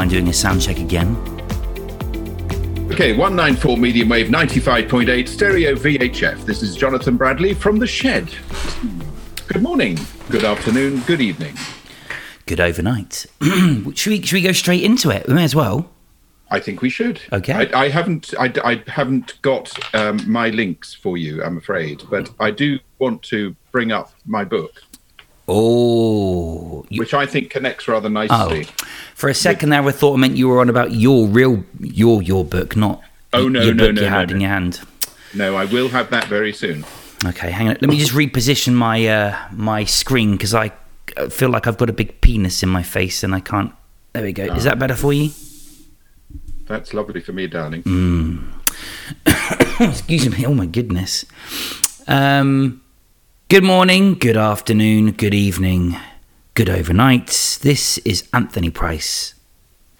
mind doing a sound check again? Okay, 194 medium wave, 95.8 stereo VHF. This is Jonathan Bradley from The Shed. Good morning, good afternoon, good evening. Good overnight. should, we, should we go straight into it? We may as well. I think we should. Okay. I, I haven't. I, I haven't got um, my links for you. I'm afraid, but I do want to bring up my book, Oh, you, which I think connects rather nicely. oh. For a second there, I thought it meant you were on about your real, your your book, not Oh, no, your no, book no, you no, had no. in your hand. No, I will have that very soon. Okay, hang on. Let me just reposition my uh, my screen because I uh, feel like I've got a big penis in my face and I can't. There we go. Is that better for you? That's lovely for me, darling. Mm. Excuse me. Oh my goodness. Um, good morning, good afternoon, good evening, good overnight. This is Anthony Price.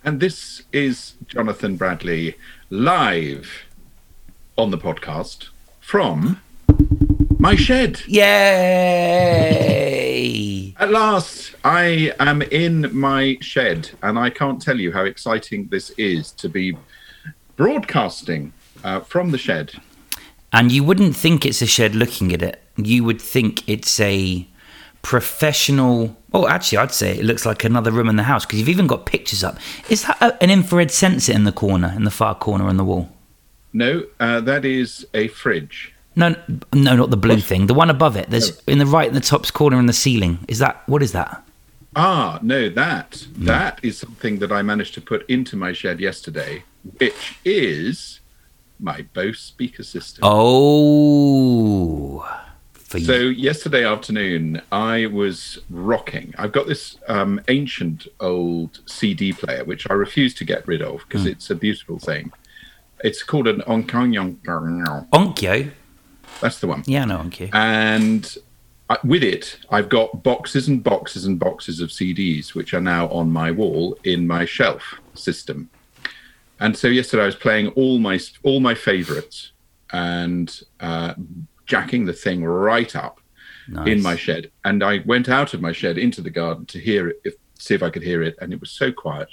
And this is Jonathan Bradley live on the podcast from my shed. Yay! At last, I am in my shed, and I can't tell you how exciting this is to be broadcasting uh, from the shed. And you wouldn't think it's a shed looking at it. You would think it's a professional. Oh, actually, I'd say it looks like another room in the house because you've even got pictures up. Is that a, an infrared sensor in the corner, in the far corner on the wall? No, uh, that is a fridge. No, no, not the blue thing. The one above it. There's in the right in the top corner in the ceiling. Is that what is that? Ah, no, that that is something that I managed to put into my shed yesterday, which is my Bose speaker system. Oh, for So yesterday afternoon, I was rocking. I've got this um, ancient old CD player, which I refuse to get rid of because it's a beautiful thing. It's called an Onkanyong. Onkyo. That's the one. Yeah, no Onkyo. And I, with it, I've got boxes and boxes and boxes of CDs, which are now on my wall in my shelf system. And so yesterday, I was playing all my all my favorites and uh, jacking the thing right up Nice. in my shed. And I went out of my shed into the garden to hear it, if, see if I could hear it, and it was so quiet.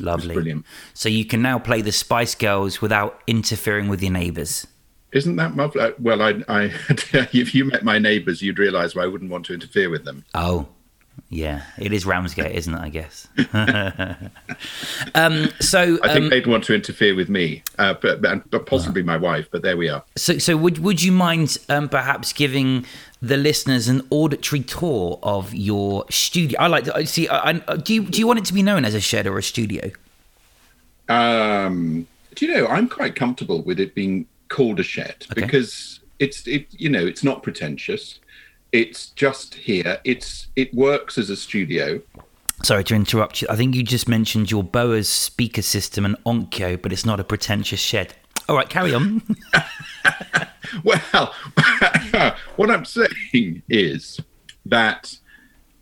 Lovely. brilliant. So you can now play the Spice Girls without interfering with your neighbours. Isn't that lovely? Well, I, I, if you met my neighbours, you'd realise why I wouldn't want to interfere with them. Oh, yeah, it is Ramsgate, isn't it? I guess. um, so, I think um, they'd want to interfere with me, uh, but, but, possibly my wife. But there we are. so, so would would you mind um, perhaps giving the listeners an auditory tour of your studio? I like to see. I, I, do you do you want it to be known as a shed or a studio? Um, do you know? I'm quite comfortable with it being called a shed Okay. because it's it. You know, it's not pretentious. It's just here. It's it works as a studio. Sorry to interrupt you. I think you just mentioned your Bose speaker system and Onkyo, but it's not a pretentious shed. All right, carry on. Well, what I'm saying is that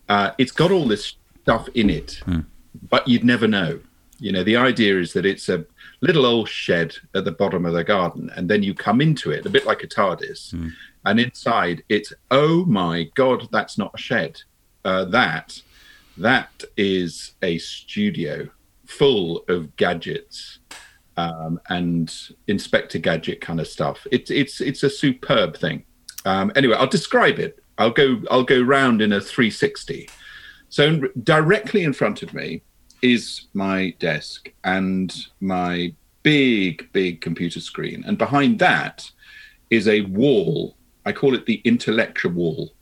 uh, it's got all this stuff in it, but you'd never know. You know, the idea is that it's a little old shed at the bottom of the garden, and then you come into it a bit like a TARDIS, and inside it's oh my god, that's not a shed. Uh, that that is a studio full of gadgets um, and Inspector Gadget kind of stuff. It's it's it's a superb thing. Um, anyway, I'll describe it. I'll go I'll go round in a 360. So directly in front of me is my desk and my big big computer screen, and behind that is a wall. I call it the intellectual wall.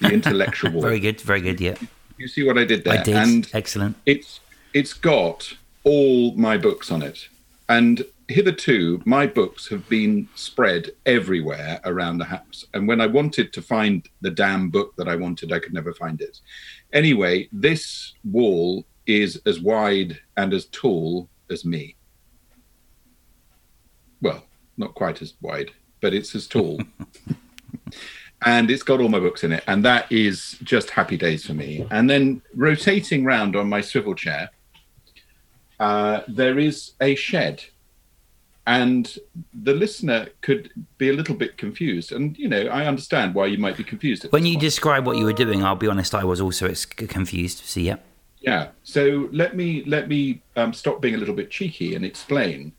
The intellectual wall. very good, very good. Yeah, You see what I did there? I did. And Excellent. it's it's got all my books on it and hitherto my books have been spread everywhere around the house and when i wanted to find the damn book that i wanted i could never find it anyway this wall is as wide and as tall as me well not quite as wide but it's as tall and it's got all my books in it and that is just happy days for me and then rotating round on my swivel chair uh, there is a shed and the listener could be a little bit confused and you know i understand why you might be confused at When you point. describe what you were doing, I'll be honest, I was also confused. So yeah, Yeah. So let me let me um, stop being a little bit cheeky and explain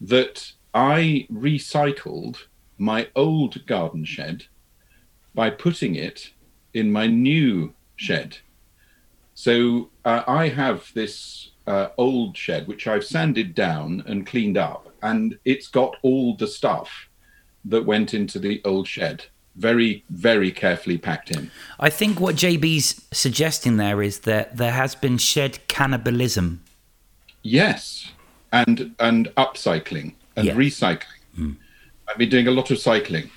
that I recycled my old garden shed by putting it in my new shed. So uh, I have this uh, old shed which I've sanded down and cleaned up, and it's got all the stuff that went into the old shed very, very carefully packed in. I think what JB's suggesting there is that there has been shed cannibalism. Yes, and and upcycling and Yeah. recycling. I've been doing a lot of cycling.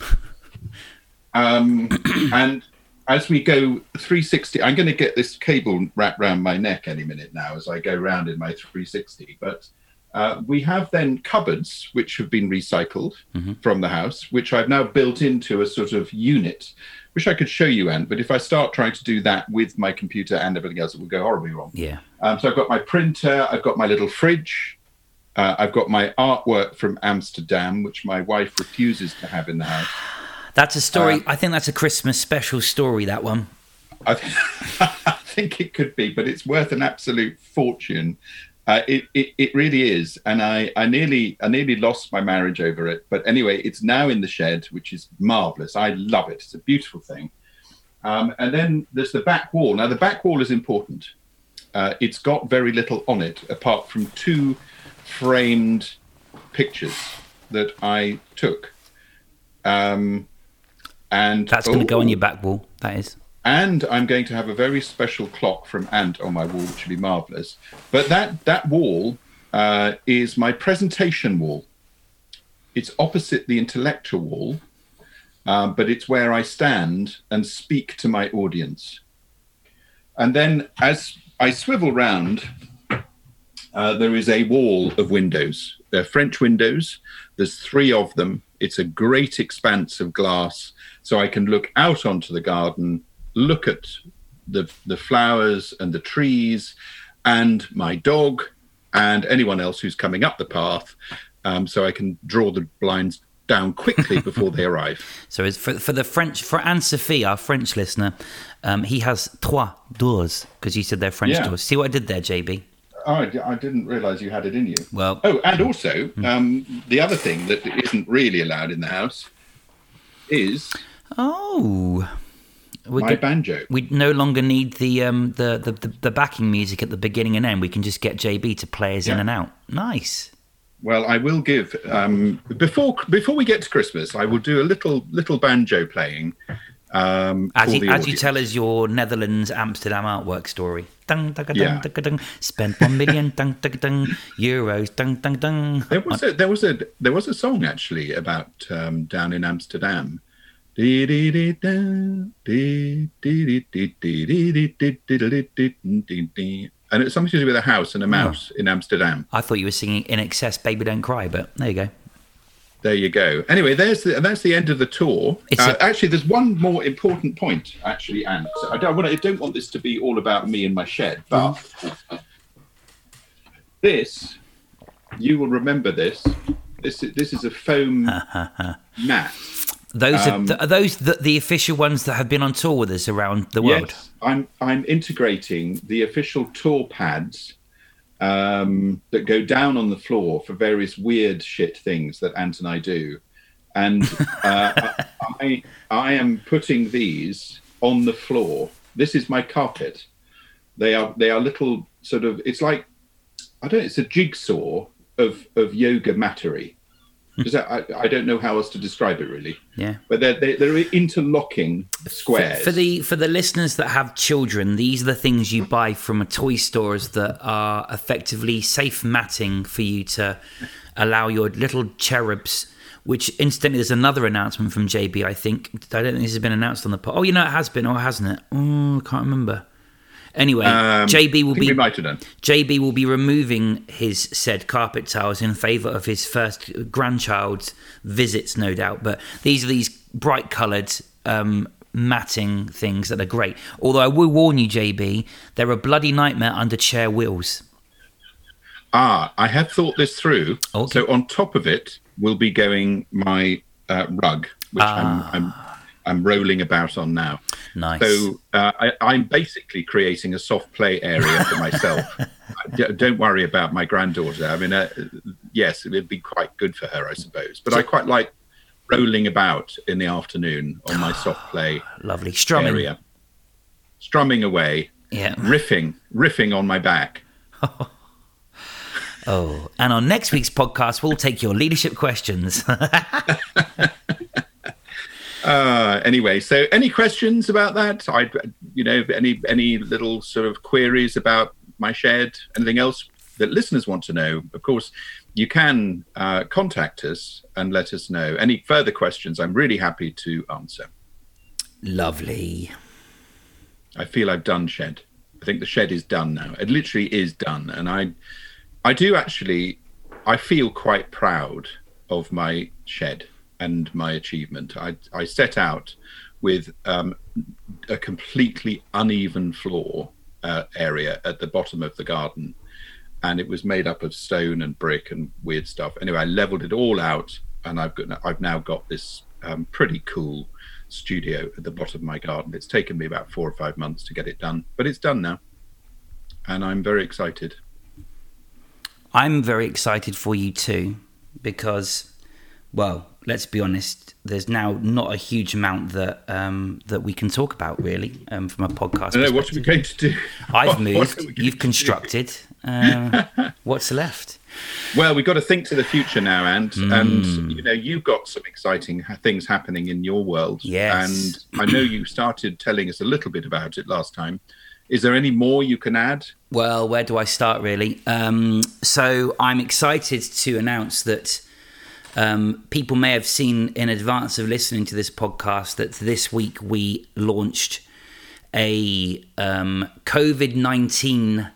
um, and as we go 360, I'm going to get this cable wrapped around my neck any minute now as I go round in my 360. But uh, we have then cupboards which have been recycled from the house, which I've now built into a sort of unit. Wish I could show you, Anne, but if I start trying to do that with my computer and everything else, it will go horribly wrong. Yeah. Um, so I've got my printer, I've got my little fridge, uh, I've got my artwork from Amsterdam, which my wife refuses to have in the house. That's a story. Um, I think that's a Christmas special story, that one. I, th- I think it could be, but it's worth an absolute fortune. Uh, it, it it really is, and I, I nearly I nearly lost my marriage over it. But anyway, it's now in the shed, which is marvelous. I love it. It's a beautiful thing. Um, and then there's the back wall. Now the back wall is important. Uh, it's got very little on it apart from two framed pictures that I took. Um, and That's going to go on Oh. your back wall. That is. and I'm going to have a very special clock from Ant on my wall, which will be marvelous. But that that wall uh, is my presentation wall. It's opposite the intellectual wall, um, but it's where I stand and speak to my audience. And then as I swivel round, uh, there is a wall of windows. They're French windows. There's three of them. It's a great expanse of glass, so I can look out onto the garden, look at the the flowers and the trees, and my dog, and anyone else who's coming up the path. Um, so I can draw the blinds down quickly before they arrive. So it's for, for the French, for Anne Sophie, our French listener, um, he has trois doors because you said they're French Yeah. doors. See what I did there, JB? Oh, I, I didn't realise you had it in you. Well, Oh, and also, um, the other thing that isn't really allowed in the house is oh, we my banjo. we no longer need the, um, the, the the the backing music at the beginning and end. We can just get JB to play us in and out. Nice. Well, I will give um, before before we get to Christmas. I will do a little little banjo playing. Um, As you, as you tell us your Netherlands Amsterdam artwork story. Dung, dung, dung, Yeah. spent one million euros. There was a there was a there was a song actually about um, down in Amsterdam. And it's something to do with a house and a mouse in Amsterdam. I thought you were singing INXS, "Baby Don't Cry," but there you go. There you go. Anyway, there's the, that's the end of the tour. Uh, a- actually, there's one more important point. Actually, Ant. So I don't want. I don't want this to be all about me and my shed, but this, you will remember this. This is this is a foam mat. Those Um, are th- are those the, the official ones that have been on tour with us around the world. Yes, I'm I'm integrating the official tour pads um, that go down on the floor for various weird shit things that Ant and I do, and uh, I I am putting these on the floor. This is my carpet. They are they are little sort of. It's like I don't. know, It's a jigsaw of of yoga mattery. That, I, I don't know how else to describe it really, Yeah. but they're they're, they're interlocking squares. For the for the listeners that have children, these are the things you buy from a toy stores that are effectively safe matting for you to allow your little cherubs. Which instantly, there's another announcement from JB. I think I don't think this has been announced on the pod. Oh, you know it has been, or hasn't it? Oh, I can't remember. Anyway, Um, JB will be we might have done. JB will be removing his said carpet tiles in favour of his first grandchild's visits, no doubt. But these are these bright coloured um, matting things that are great. Although I will warn you, JB, they're a bloody nightmare under chair wheels. Ah, I have thought this through. Okay. So on top of it will be going my uh, rug, which Ah. I'm, I'm I'm rolling about on now. Nice. So uh, I, I'm basically creating a soft play area for myself. D- Don't worry about my granddaughter. I mean, uh, yes, it would be quite good for her, I suppose. But I quite like rolling about in the afternoon on my soft play Lovely. Strumming. area, strumming away, Yeah. riffing, riffing on my back. Oh, and on next week's podcast, we'll take your leadership questions. Uh, anyway, so any questions about that? I, you know, any any little sort of queries about my shed? Anything else that listeners want to know? Of course, you can uh, contact us and let us know any further questions. I'm really happy to answer. Lovely. I feel I've done shed. I think the shed is done now. It literally is done, and I, I do actually, I feel quite proud of my shed and my achievement. I I set out with um, a completely uneven floor uh, area at the bottom of the garden, and it was made up of stone and brick and weird stuff. Anyway, I leveled it all out, and I've got I've now got this um, pretty cool studio at the bottom of my garden. It's taken me about four or five months to get it done, but it's done now, and I'm very excited. I'm very excited for you too, because, well, let's be honest. There's now not a huge amount that um, that we can talk about really um, from a podcast. I know what are we going to do. I've moved. are we going You've constructed. Uh, what's left? Well, we've got to think to the future now, and Hmm. and you know you've got some exciting things happening in your world. Yes. and I know you started telling us a little bit about it last time. Is there any more you can add? Well, where do I start, really? Um, so I'm excited to announce that um, people may have seen in advance of listening to this podcast that this week we launched a um, COVID 19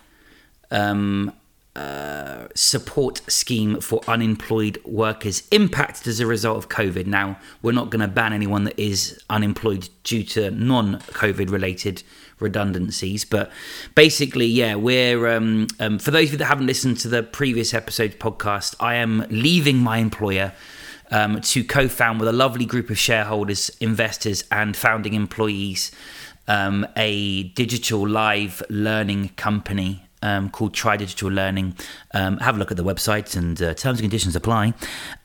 um, uh, support scheme for unemployed workers impacted as a result of COVID. Now, we're not going to ban anyone that is unemployed due to non COVID related redundancies, but basically, yeah, we're, um, um, for those of you that haven't listened to the previous episode podcast, I am leaving my employer. Um, to co-found with a lovely group of shareholders, investors, and founding employees, um, a digital live learning company um, called Try Digital Learning. Um, have a look at the website and uh, terms and conditions apply.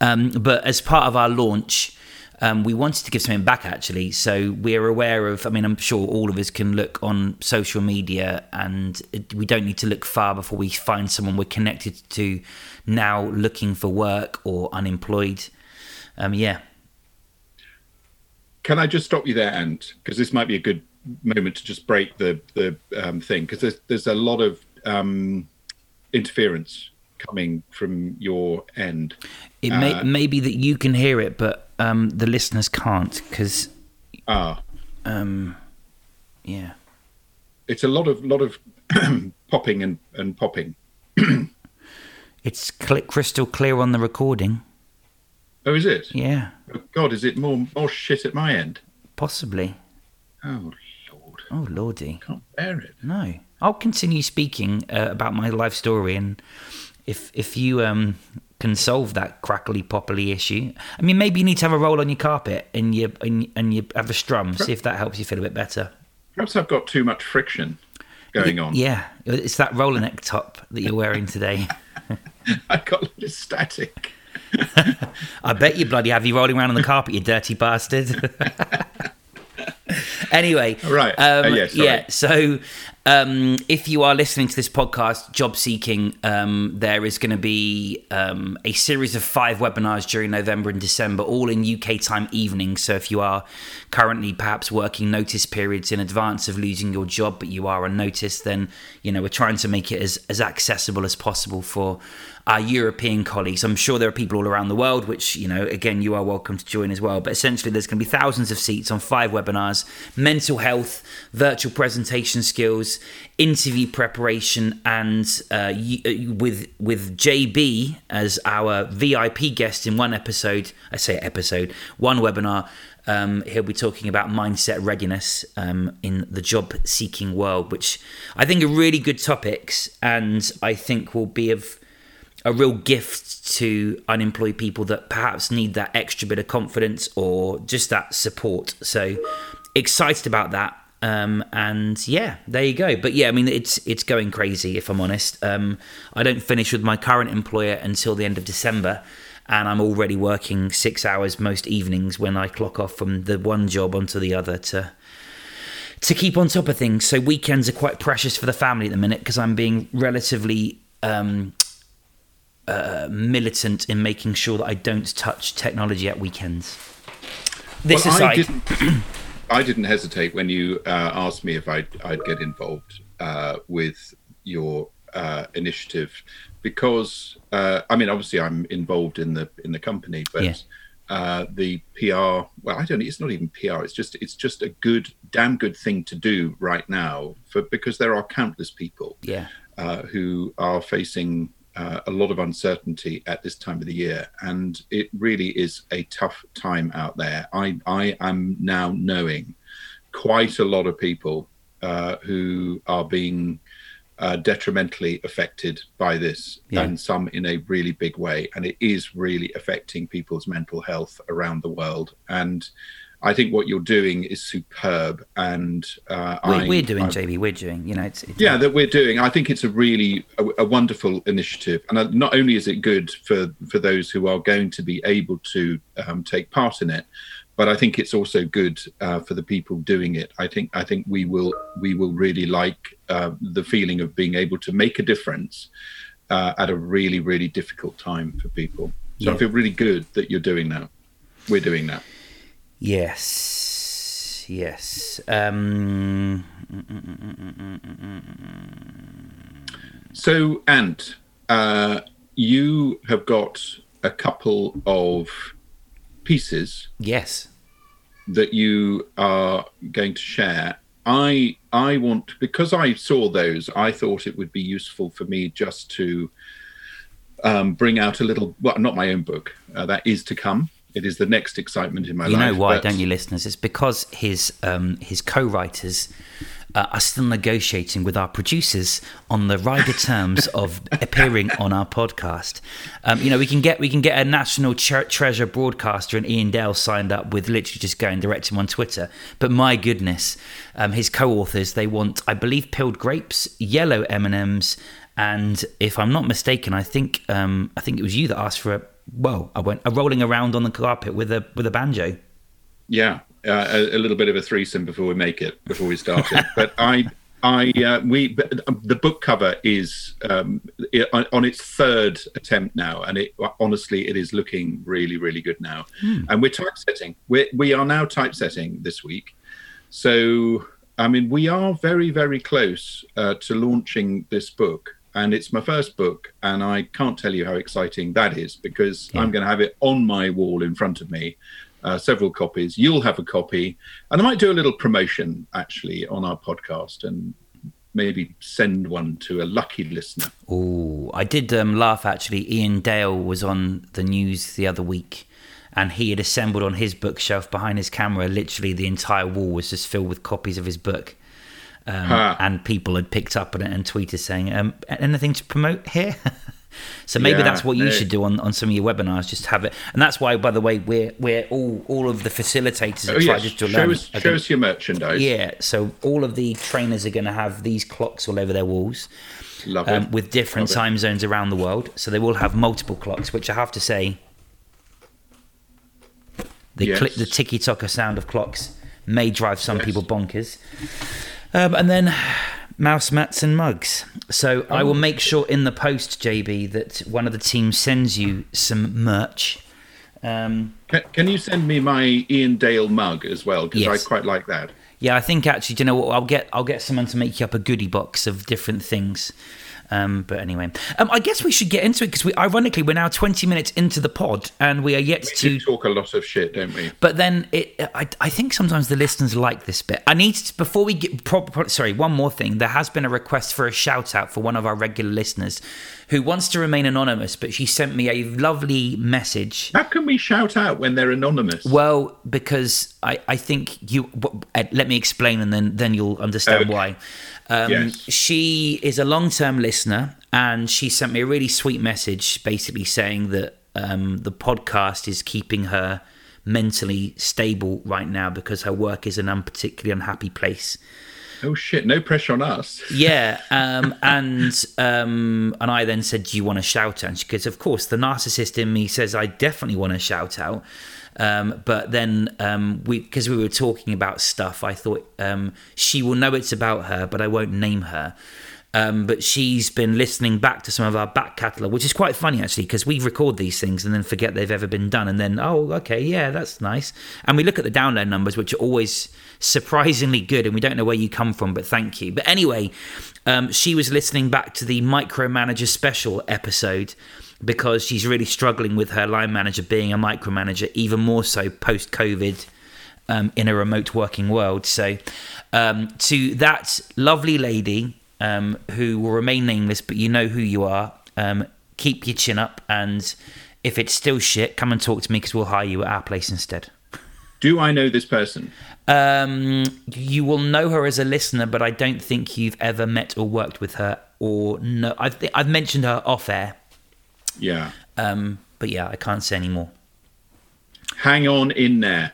Um, but as part of our launch, um, we wanted to give something back actually. So we're aware of, I mean, I'm sure all of us can look on social media and we don't need to look far before we find someone we're connected to now looking for work or unemployed. Um, yeah. Can I just stop you there, Ant? Because this might be a good moment to just break the the um, thing because there's there's a lot of um, interference coming from your end. It may, Uh, may be that you can hear it, but um, the listeners can't because, Ah, um, yeah. it's a lot of lot of popping and and popping. It's cl- crystal clear on the recording. Oh, is it? Yeah, Oh, God, is it more more shit at my end? possibly. Oh Lord, Oh, lordy. can't bear it. No. I'll continue speaking uh, about my life story, and if if you um can solve that crackly poppily issue, I mean, maybe you need to have a roll on your carpet and you and, and you have a strum. See if that helps you feel a bit better. Perhaps I've got too much friction going on. Yeah, it's that roller neck top that you're wearing today. I've got a little static. I bet you bloody have you rolling around on the carpet, you dirty bastard. Anyway, Right. Um, Uh, yeah, yeah. So, um, if you are listening to this podcast, job seeking, um, there is going to be um, a series of five webinars during November and December, all in UK time evenings. So, if you are currently perhaps working notice periods in advance of losing your job, but you are on notice, then you know we're trying to make it as as accessible as possible for our European colleagues. I'm sure there are people all around the world, which, you know, again, you are welcome to join as well. But essentially, there's going to be thousands of seats on five webinars mental health, virtual presentation skills, interview preparation, and uh, uh, with, with JB as our VIP guest in one episode. I say episode, one webinar. Um, he'll be talking about mindset readiness um, in the job seeking world, which I think are really good topics and I think will be of a real gift to unemployed people that perhaps need that extra bit of confidence or just that support. So excited about that. Um, and yeah, there you go. But yeah, I mean, it's it's going crazy. If I'm honest, um, I don't finish with my current employer until the end of December, and I'm already working six hours most evenings when I clock off from the one job onto the other to to keep on top of things. So weekends are quite precious for the family at the minute because I'm being relatively um, uh, militant in making sure that I don't touch technology at weekends. This Well, I aside, didn't, I didn't hesitate when you uh, asked me if I'd, I'd get involved uh, with your uh, initiative because uh, I mean obviously I'm involved in the in the company, but Yeah. uh, the PR well I don't it's not even PR it's just it's just a good damn good thing to do right now for because there are countless people yeah, uh, who are facing uh, a lot of uncertainty at this time of the year, and it really is a tough time out there. I I am now knowing quite a lot of people uh, who are being uh, detrimentally affected by this, Yeah. and some in a really big way, and it is really affecting people's mental health around the world. And I think what you're doing is superb, and uh, we're, I, we're doing I- JB. We're doing. You know, it's, it's yeah that we're doing i think it's a really a, a wonderful initiative and uh, not only is it good for for those who are going to be able to um, take part in it but i think it's also good uh, for the people doing it i think i think we will we will really like uh, the feeling of being able to make a difference uh, at a really really difficult time for people so Yeah. i feel really good that you're doing that we're doing that Yes, yes. Um, So, Ant, uh, you have got a couple of pieces yes. that you are going to share. I I want because I saw those. I thought it would be useful for me just to um, bring out a little. Well, not my own book. Uh, that is to come. It is the next excitement in my You life. You know why, but- don't you, listeners? It's because his um, his co-writers uh, are still negotiating with our producers on the rider terms of appearing on our podcast. Um, you know, we can get we can get a national tre- treasure broadcaster and Iain Dale signed up with literally just going direct him on Twitter. But my goodness, um, his co-authors they want, I believe, peeled grapes, yellow M and M's, and if I'm not mistaken, I think um, I think it was you that asked for a. Well, I went a rolling around on the carpet with a with a banjo. Yeah, uh, a, a little bit of a threesome before we make it, before we start it. but I, I, uh, we, the book cover is um, on, its third attempt now, and it honestly, it is looking really, really good now. And we're typesetting. We we are now typesetting this week, so I mean, we are very, very close uh, to launching this book. And it's my first book, and I can't tell you how exciting that is because I'm going to have it on my wall in front of me uh, several copies. You'll have a copy, and I might do a little promotion actually on our podcast and maybe send one to a lucky listener. Oh, I did um, laugh actually. Iain Dale was on the news the other week, and he had assembled on his bookshelf behind his camera. Literally, the entire wall was just filled with copies of his book. Um, Ah. And people had picked up on it and tweeted saying, um, "Anything to promote here?" so maybe Yeah, that's what you should do on, on some of your webinars. Just have it, and that's why, by the way, we're we're all all of the facilitators Oh yes, Digital show us, show us your merchandise. yeah, so all of the trainers are going to have these clocks all over their walls um, it. with different Love it. time zones around the world. So they will have multiple clocks, which I have to say, the Yes. click, the ticky tocker sound of clocks may drive some Yes. people bonkers. Um, and then mouse mats and mugs. So I Oh. will make sure in the post, JB, that one of the team sends you some merch. Um, Can, can you send me my Iain Dale mug as well? Because Yes. I quite like that. Yeah, I think actually, do you know what? I'll get I'll get someone to make you up a goodie box of different things. Um, but anyway, um, I guess we should get into it because we, ironically, we're now 20 minutes into the pod and we are yet We to. talk a lot of shit, don't we? But then it, I, I think sometimes the listeners like this bit. I need to, before we get, pro, pro- sorry, one more thing. There has been a request for a shout out for one of our regular listeners who wants to remain anonymous, but she sent me a lovely message How can we shout out when they're anonymous? well, because I, I think you. Ed, let me explain, and then then you'll understand Okay. why. Um, Yes. She is a long term listener, and she sent me a really sweet message, basically saying that um, the podcast is keeping her mentally stable right now because her work is an unparticularly unhappy place. Oh shit! No pressure on us. yeah, um, and um, and I then said, "Do you want to shout out?" And she goes, "Of course." The narcissist in me says, "I definitely want to shout out." Um, but then um, we, because we were talking about stuff, I thought um, she will know it's about her, but I won't name her. Um, but she's been listening back to some of our back catalogue, which is quite funny actually, because we record these things and then forget they've ever been done, and then oh, okay, yeah, that's nice. And we look at the download numbers, which are always surprisingly good, and we don't know where you come from, but thank you. But anyway, um, she was listening back to the micromanager special episode because she's really struggling with her line manager being a micromanager, even more so post COVID. Um, in a remote working world. So, um, to that lovely lady um, who will remain nameless, but you know who you are. Um, keep your chin up, and if it's still shit, come and talk to me because we'll hire you at our place instead. Do I know this person? Um, you will know her as a listener, but I don't think you've ever met or worked with her. Or no, I've I've mentioned her off air. Yeah. Um, but yeah, I can't say any more. Hang on in there,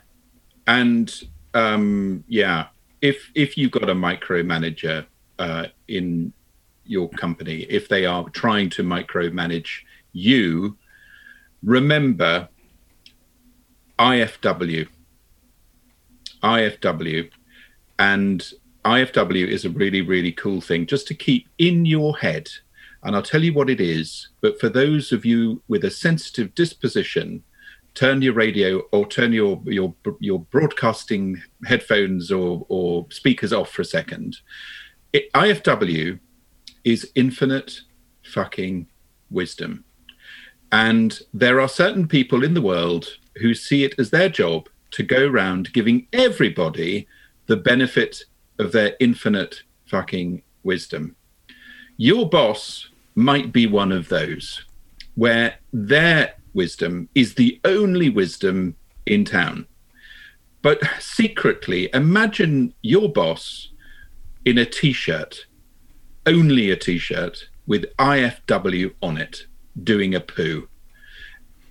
and um, yeah, if if you've got a micromanager uh, in your company, if they are trying to micromanage you, remember IFW. IFW. And IFW is a really, really cool thing just to keep in your head. And I'll tell you what it is. But for those of you with a sensitive disposition, turn your radio or turn your your your broadcasting headphones or or speakers off for a second it, IFW is infinite fucking wisdom. And there are certain people in the world who see it as their job to go around giving everybody the benefit of their infinite fucking wisdom. Your boss might be one of those where their wisdom is the only wisdom in town. But secretly, imagine your boss in a t shirt, only a t shirt with IFW on it, doing a poo.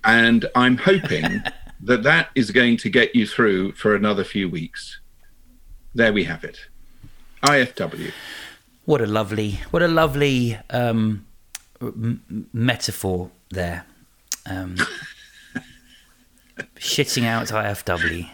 And I'm hoping that that is going to get you through for another few weeks. There we have it. IFW. What a lovely, what a lovely um, m- metaphor there. Um, shitting out IFW.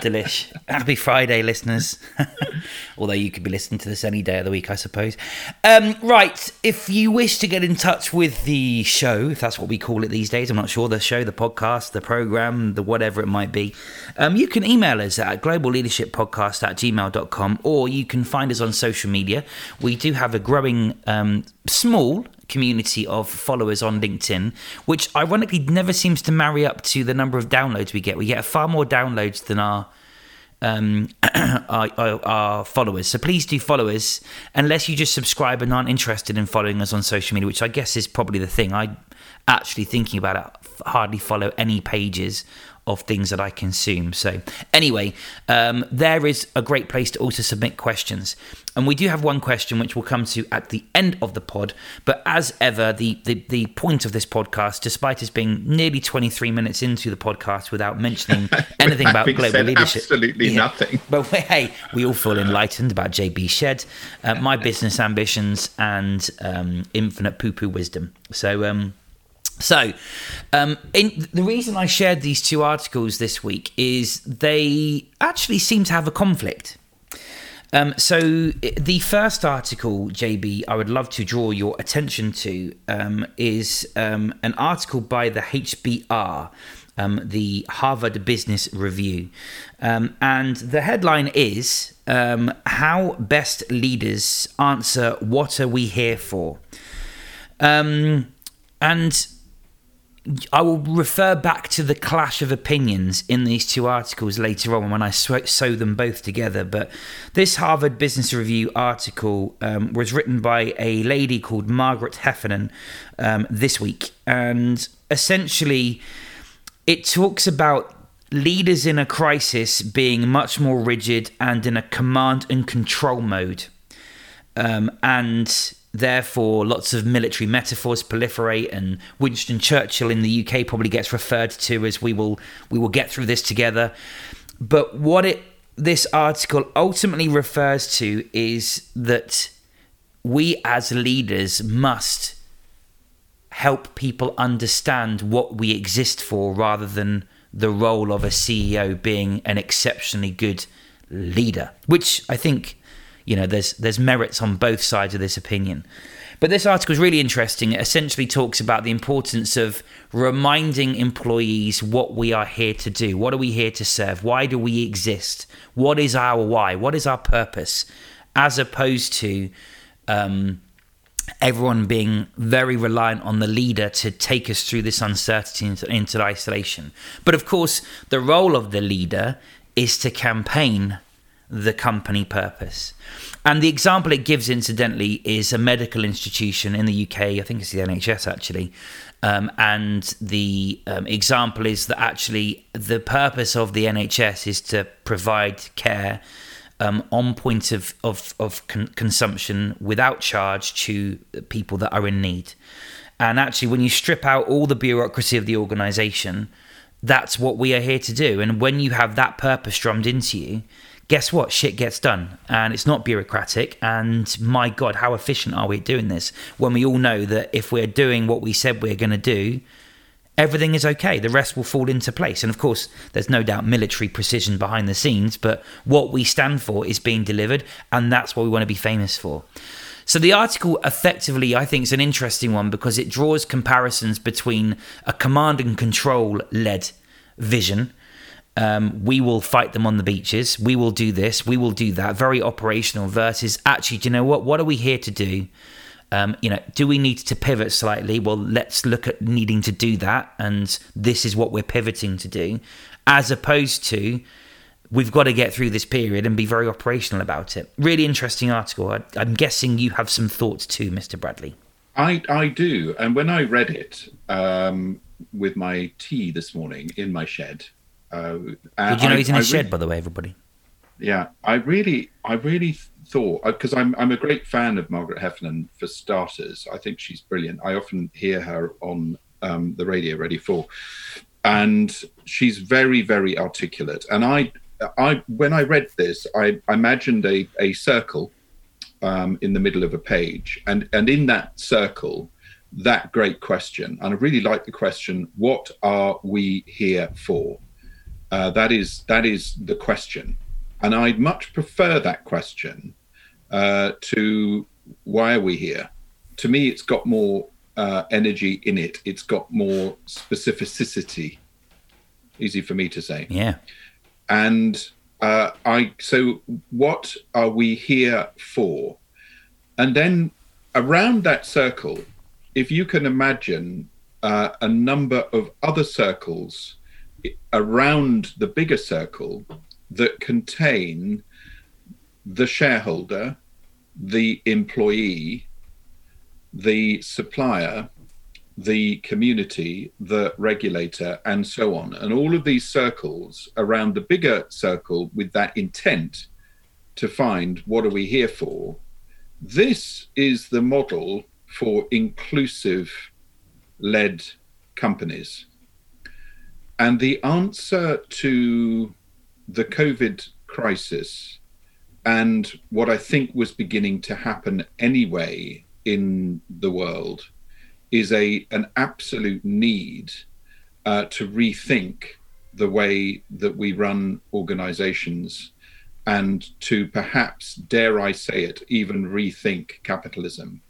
Delish. Happy Friday, listeners. Although you could be listening to this any day of the week, I suppose. Um, right. If you wish to get in touch with the show, if that's what we call it these days, I'm not sure, the show, the podcast, the program, the whatever it might be, um, you can email us at globalleadershippodcast at gmail.com or you can find us on social media. We do have a growing, um, small community of followers on LinkedIn, which ironically never seems to marry up to the number of downloads we get. We get far more downloads than our um, our, our, our, followers. So please do follow us, unless you just subscribe and aren't interested in following us on social media, which I guess is probably the thing. I actually thinking about it, hardly follow any pages of things that I consume. So, anyway, um, there is a great place to also submit questions. And we do have one question which we'll come to at the end of the pod. But as ever, the, the, the point of this podcast, despite us being nearly 23 minutes into the podcast without mentioning anything about global leadership, absolutely yeah, nothing. But hey, we all feel enlightened about JB Shed, uh, my business ambitions, and um, infinite poo poo wisdom. So, um, so, um, in, the reason I shared these two articles this week is they actually seem to have a conflict. Um, so, the first article, JB, I would love to draw your attention to um, is um, an article by the HBR, um, the Harvard Business Review. Um, and the headline is How Best Leaders Answer What Are We Here For? and I will refer back to the clash of opinions in these two articles later on when I sew them both together. But this Harvard Business Review article um, was written by a lady called Margaret Heffernan um, this week. And essentially, it talks about leaders in a crisis being much more rigid and in a command and control mode. Um, and therefore lots of military metaphors proliferate and Winston Churchill in the UK probably gets referred to as we will we will get through this together. But what it this article ultimately refers to is that we as leaders must help people understand what we exist for rather than the role of a CEO being an exceptionally good leader which I think you know, there's there's merits on both sides of this opinion. But this article is really interesting. It essentially talks about the importance of reminding employees what we are here to do. What are we here to serve? Why do we exist? What is our why? What is our purpose? As opposed to um, everyone being very reliant on the leader to take us through this uncertainty into, into isolation. But of course, the role of the leader is to campaign the company purpose. And the example it gives, incidentally, is a medical institution in the UK. I think it's the NHS actually. Um, and the um, example is that actually the purpose of the NHS is to provide care um, on point of, of, of con- consumption without charge to people that are in need. And actually, when you strip out all the bureaucracy of the organisation, that's what we are here to do. And when you have that purpose drummed into you, guess what? Shit gets done and it's not bureaucratic. And my God, how efficient are we doing this when we all know that if we're doing what we said we're going to do, everything is okay. The rest will fall into place. And of course, there's no doubt military precision behind the scenes, but what we stand for is being delivered. And that's what we want to be famous for. So the article effectively, I think, is an interesting one because it draws comparisons between a command and control led vision um, we will fight them on the beaches. We will do this. We will do that. Very operational versus actually, do you know what? What are we here to do? Um, you know, do we need to pivot slightly? Well, let's look at needing to do that, and this is what we're pivoting to do, as opposed to we've got to get through this period and be very operational about it. Really interesting article. I, am guessing you have some thoughts too, Mr. Bradley. I I do, and when I read it um, with my tea this morning in my shed, uh, Did you know I, he's in a shed, by the way, everybody? Yeah, I really, I really thought because uh, I'm I'm a great fan of Margaret Heffernan for starters. I think she's brilliant. I often hear her on um, the radio, Ready for, and she's very, very articulate. And I, I when I read this, I, I imagined a a circle um, in the middle of a page, and and in that circle, that great question. And I really like the question: What are we here for? Uh, that is that is the question, and I'd much prefer that question uh, to why are we here? To me, it's got more uh, energy in it. It's got more specificity. Easy for me to say. Yeah. And uh, I so what are we here for? And then around that circle, if you can imagine uh, a number of other circles around the bigger circle that contain the shareholder, the employee, the supplier, the community, the regulator, and so on. And all of these circles around the bigger circle with that intent to find what are we here for. This is the model for inclusive led companies. And the answer to the COVID crisis and what I think was beginning to happen anyway in the world is a an absolute need uh, to rethink the way that we run organizations and to perhaps, dare I say it, even rethink capitalism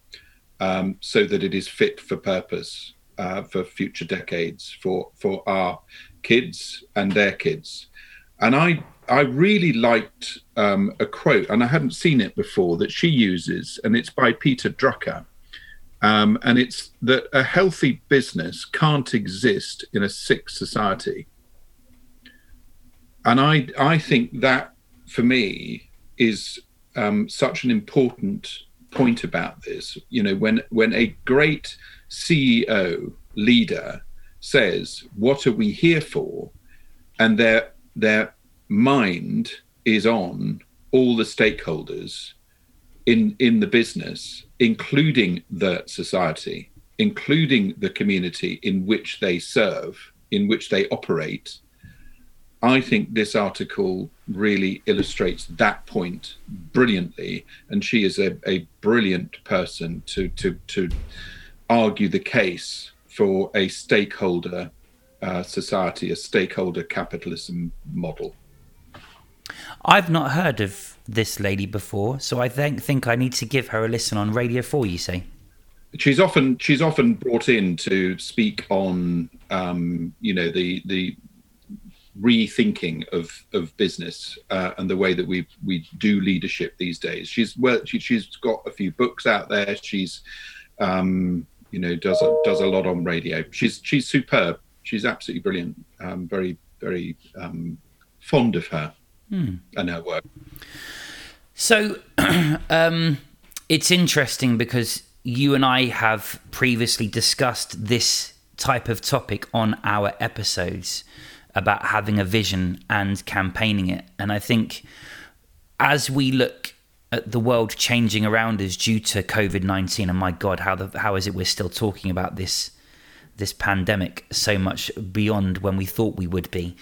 um, so that it is fit for purpose uh, for future decades for for our kids and their kids. And I I really liked um, a quote, and I hadn't seen it before that she uses, and it's by Peter Drucker. Um, and it's that a healthy business can't exist in a sick society. And I I think that for me is um, such an important point about this. You know, when when a great CEO leader says, "What are we here for?" and their their mind is on all the stakeholders in in the business, including the society, including the community in which they serve, in which they operate, I think this article really illustrates that point brilliantly, and she is a, a brilliant person to to to argue the case for a stakeholder uh, society, a stakeholder capitalism model. I've not heard of this lady before, so I think think I need to give her a listen on Radio Four. You say she's often she's often brought in to speak on um, you know the the rethinking of of business uh, and the way that we we do leadership these days. She's well, she, has got a few books out there. She's um, you know does a, does a lot on radio. She's she's superb. She's absolutely brilliant. Um, very very um, fond of her hmm. and her work. So um, it's interesting because you and I have previously discussed this type of topic on our episodes about having a vision and campaigning it. And I think as we look at the world changing around us due to COVID nineteen, and my God, how the, how is it we're still talking about this this pandemic so much beyond when we thought we would be?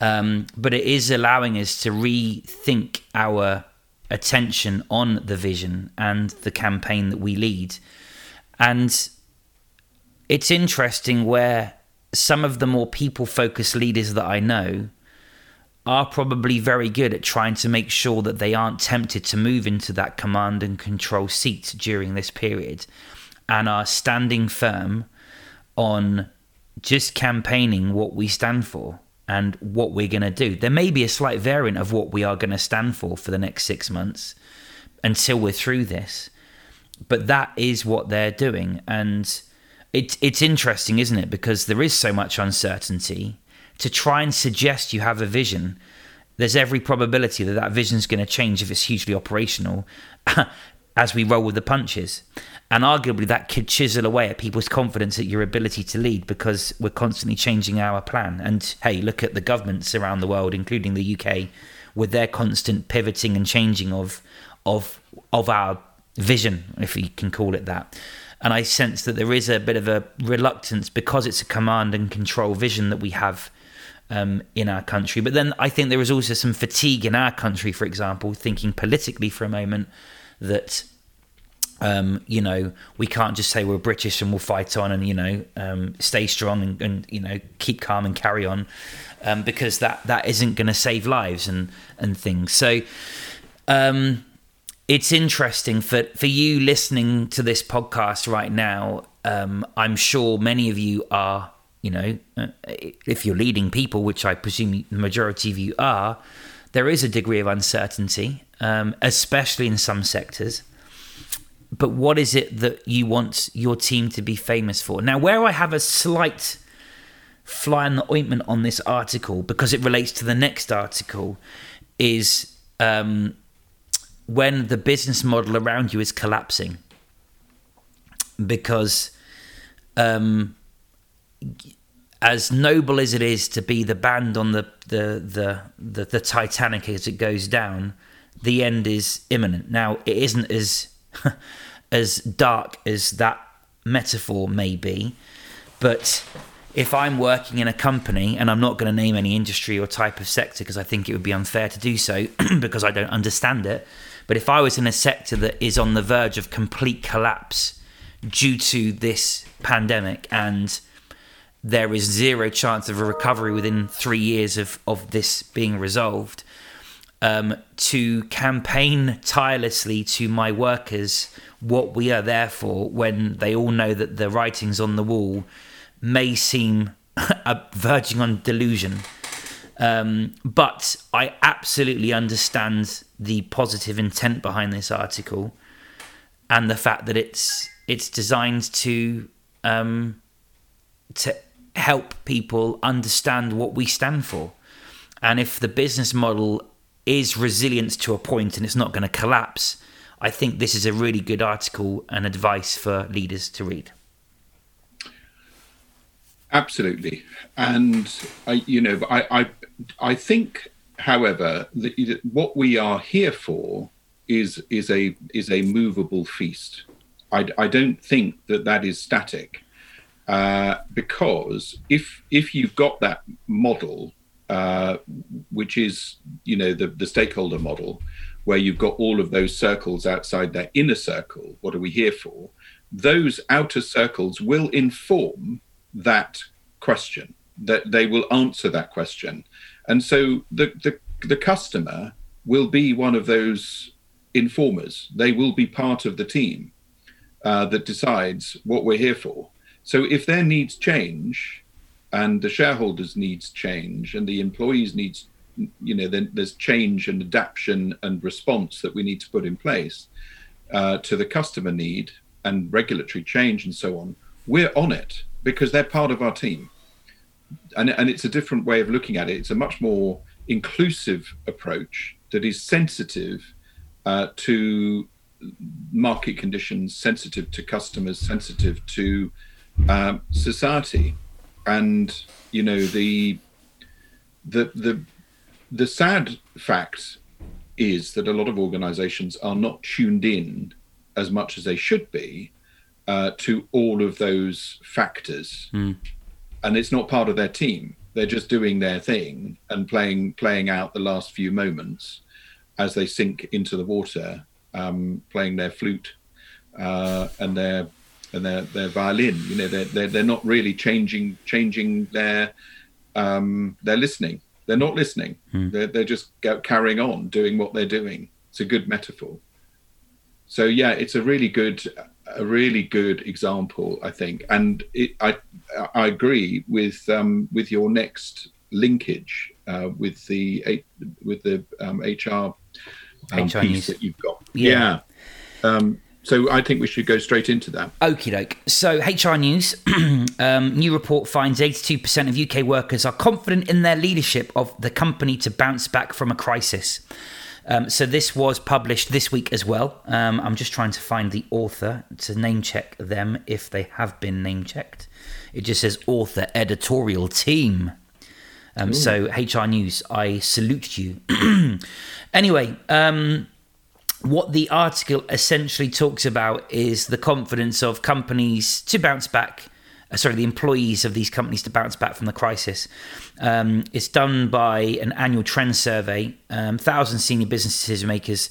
Um, but it is allowing us to rethink our attention on the vision and the campaign that we lead. And it's interesting where some of the more people focused leaders that I know are probably very good at trying to make sure that they aren't tempted to move into that command and control seat during this period and are standing firm on just campaigning what we stand for and what we're going to do. There may be a slight variant of what we are going to stand for for the next six months until we're through this, but that is what they're doing. And it, it's interesting, isn't it? Because there is so much uncertainty. To try and suggest you have a vision, there's every probability that that vision is going to change if it's hugely operational as we roll with the punches. And arguably, that could chisel away at people's confidence at your ability to lead because we're constantly changing our plan. And hey, look at the governments around the world, including the UK, with their constant pivoting and changing of of of our vision, if you can call it that. And I sense that there is a bit of a reluctance because it's a command and control vision that we have um, in our country. But then I think there is also some fatigue in our country, for example, thinking politically for a moment that um, you know, we can't just say we're British and we'll fight on and you know um, stay strong and, and, you know keep calm and carry on, um, because that that isn't going to save lives and and things. So um, it's interesting for for you listening to this podcast right now. Um, I'm sure many of you are, you know, uh, if you're leading people, which I presume the majority of you are, there is a degree of uncertainty, um, especially in some sectors but what is it that you want your team to be famous for? Now, where I have a slight fly in the ointment on this article because it relates to the next article is um, when the business model around you is collapsing because um, as noble as it is to be the band on the the, the the the Titanic as it goes down, the end is imminent. Now it isn't as as dark as that metaphor may be, but if I'm working in a company, and I'm not going to name any industry or type of sector because I think it would be unfair to do so because I don't understand it, but if I was in a sector that is on the verge of complete collapse due to this pandemic and there is zero chance of a recovery within three years of, of this being resolved, um, to campaign tirelessly to my workers what we are there for when they all know that the writings on the wall may seem verging on delusion. Um, but I absolutely understand the positive intent behind this article and the fact that it's it's designed to um, to help people understand what we stand for. And if the business model is resilience to a point and it's not going to collapse, I think this is a really good article and advice for leaders to read. Absolutely, and I, you know, I, I, I think, however, that what we are here for is is a is a movable feast. I, I don't think that that is static, uh, because if if you've got that model, uh, which is you know the the stakeholder model, where you've got all of those circles outside that inner circle. What are we here for? Those outer circles will inform that question. That they will answer that question, and so the the the customer will be one of those informers. They will be part of the team uh, that decides what we're here for. So if their needs change, and the shareholders' needs change, and the employees' needs, you know, then there's change and adaptation and response that we need to put in place uh, to the customer need and regulatory change and so on. We're on it because they're part of our team. And, and it's a different way of looking at it. It's a much more inclusive approach that is sensitive uh, to market conditions, sensitive to customers, sensitive to um, society, and you know the the the the sad fact is that a lot of organisations are not tuned in as much as they should be uh, to all of those factors, mm. and it's not part of their team. They're just doing their thing and playing playing out the last few moments as they sink into the water, um, playing their flute uh, and their and their their violin. You know, they're they're, they're not really changing changing their um, their listening. They're not listening. Mm. They're they're just carrying on doing what they're doing. It's a good metaphor. So yeah, it's a really good a really good example, I think, and it, I I agree with um, with your next linkage uh, with the with the um, HR um, HR piece news. that you've got. Yeah. Yeah. Um, so I think we should go straight into that. Okie doke. So, HR News um, new report finds 82% of UK workers are confident in their leadership of the company to bounce back from a crisis. Um, so, this was published this week as well. Um, I'm just trying to find the author to name check them if they have been name checked. It just says author editorial team. Um, so, HR News, I salute you. anyway, um, what the article essentially talks about is the confidence of companies to bounce back. uh, Sorry, the employees of these companies to bounce back from the crisis. Um, it's done by an annual trend survey, um, thousand senior business decision makers,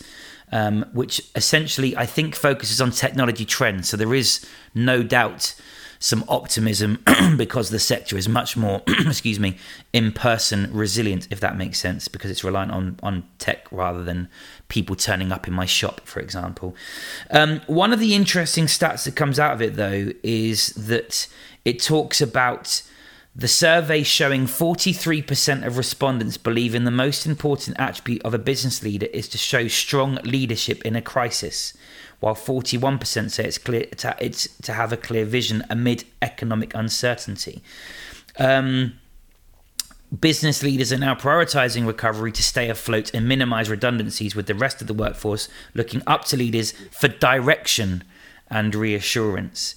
um, which essentially I think focuses on technology trends. So there is no doubt some optimism because the sector is much more, excuse me, in person resilient, if that makes sense, because it's reliant on on tech rather than people turning up in my shop, for example. Um, one of the interesting stats that comes out of it, though, is that it talks about the survey showing 43% of respondents believe in the most important attribute of a business leader is to show strong leadership in a crisis, while 41% say it's clear to, it's to have a clear vision amid economic uncertainty. Um, business leaders are now prioritizing recovery to stay afloat and minimize redundancies with the rest of the workforce looking up to leaders for direction and reassurance.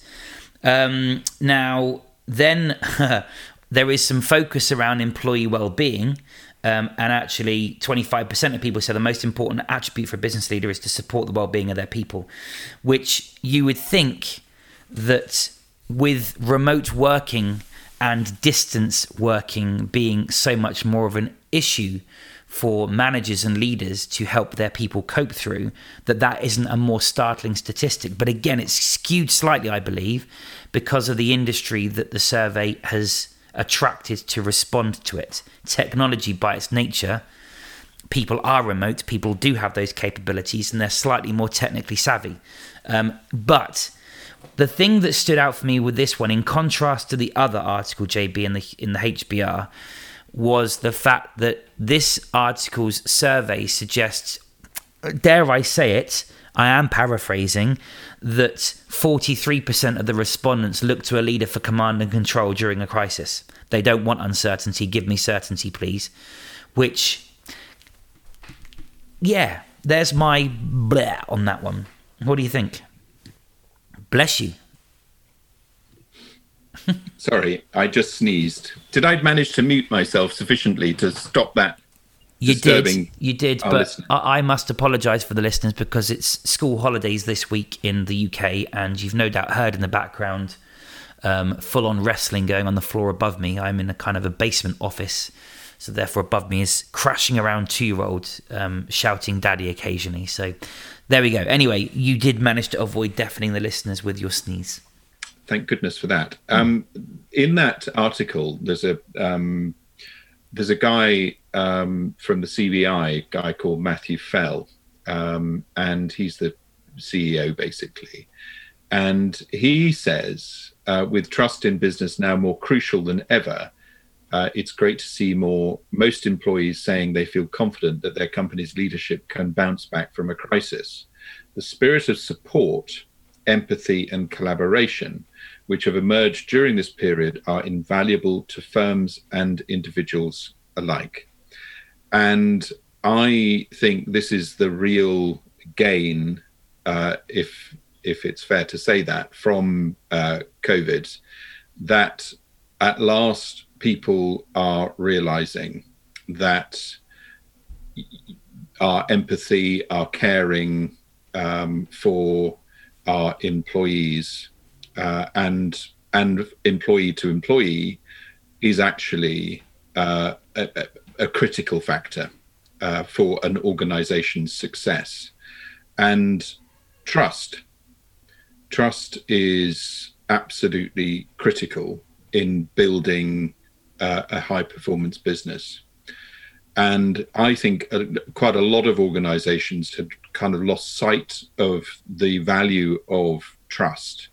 Um, now, then there is some focus around employee well-being. Um, and actually, 25% of people say the most important attribute for a business leader is to support the well-being of their people, which you would think that with remote working and distance working being so much more of an issue for managers and leaders to help their people cope through that that isn't a more startling statistic. But again it's skewed slightly i believe because of the industry that the survey has attracted to respond to it. Technology by its nature people are remote people do have those capabilities and they're slightly more technically savvy. Um, but the thing that stood out for me with this one, in contrast to the other article, JB, in the in the HBR, was the fact that this article's survey suggests, dare I say it, I am paraphrasing, that 43% of the respondents look to a leader for command and control during a crisis. They don't want uncertainty. Give me certainty, please. Which, yeah, there's my bleh on that one. What do you think? Bless you. Sorry, I just sneezed. Did I manage to mute myself sufficiently to stop that? you did, you did, but. I, I must apologise for the listeners because it's school holidays this week in the UK, and you've no doubt heard in the background um, full-on wrestling going on the floor above me. I'm in a kind of a basement office, so therefore above me is crashing around two-year-old um, shouting "daddy" occasionally. So there we go. Anyway, you did manage to avoid deafening the listeners with your sneeze. Thank goodness for that. Um, in that article, there's a um, there's a guy um, from the CBI, guy called Matthew Fell, um, and he's the CEO basically. And he says, uh, with trust in business now more crucial than ever, uh, it's great to see more most employees saying they feel confident that their company's leadership can bounce back from a crisis. The spirit of support, empathy, and collaboration, which have emerged during this period, are invaluable to firms and individuals alike. And I think this is the real gain, uh, if if it's fair to say that, from uh, COVID, that at last people are realizing that our empathy, our caring um, for our employees, uh, and and employee to employee is actually uh, a, a, critical factor uh, for an organization's success. And trust. Trust is absolutely critical in building uh, a high performance business. And I think uh, quite a lot of organizations had kind of lost sight of the value of trust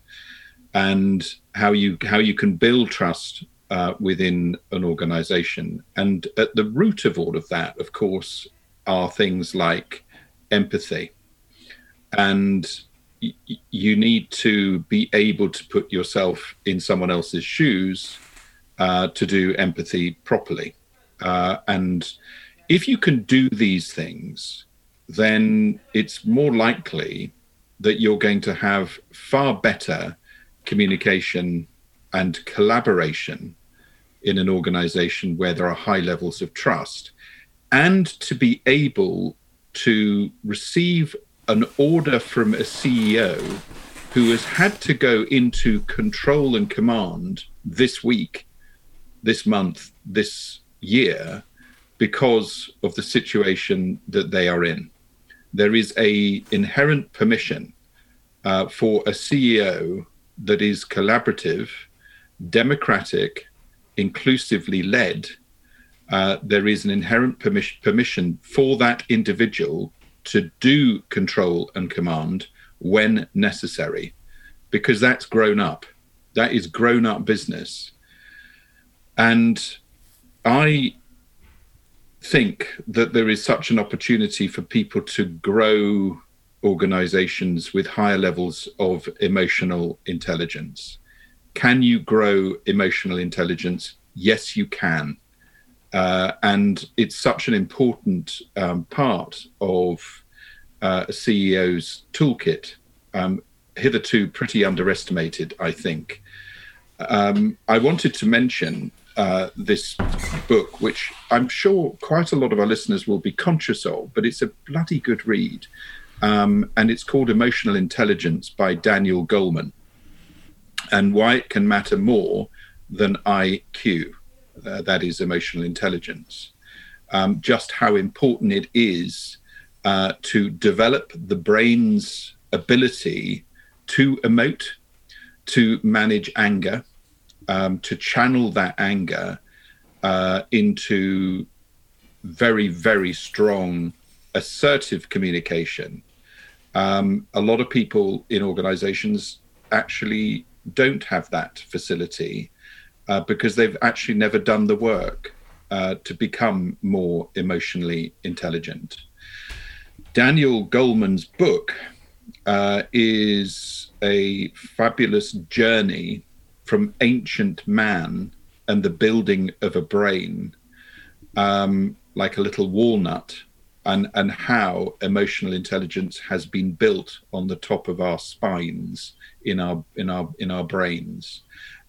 and how you how you can build trust uh, within an organization. And at the root of all of that, of course, are things like empathy. And y- you need to be able to put yourself in someone else's shoes uh, to do empathy properly. Uh, and if you can do these things, then it's more likely that you're going to have far better communication and collaboration in an organization where there are high levels of trust and to be able to receive an order from a CEO who has had to go into control and command this week, this month, this year because of the situation that they are in. There is a inherent permission uh, for a CEO that is collaborative, democratic, inclusively led, uh, there is an inherent permission, permission for that individual to do control and command when necessary, because that's grown up. That is grown up business. And I think that there is such an opportunity for people to grow organizations with higher levels of emotional intelligence. Can you grow emotional intelligence? Yes, you can. Uh, and it's such an important um, part of uh, a CEO's toolkit, um, hitherto pretty underestimated, I think. Um, I wanted to mention uh, this book, which I'm sure quite a lot of our listeners will be conscious of, but it's a bloody good read. Um, and it's called Emotional Intelligence by Daniel Goleman and why it can matter more than IQ, uh, that is emotional intelligence. Um, just how important it is uh, to develop the brain's ability to emote, to manage anger, um, to channel that anger uh, into very, very strong, assertive communication. Um, a lot of people in organizations actually don't have that facility uh, because they've actually never done the work uh, to become more emotionally intelligent. Daniel Goleman's book uh, is a fabulous journey from ancient man and the building of a brain, um, like a little walnut, and, and how emotional intelligence has been built on the top of our spines in our in our in our brains.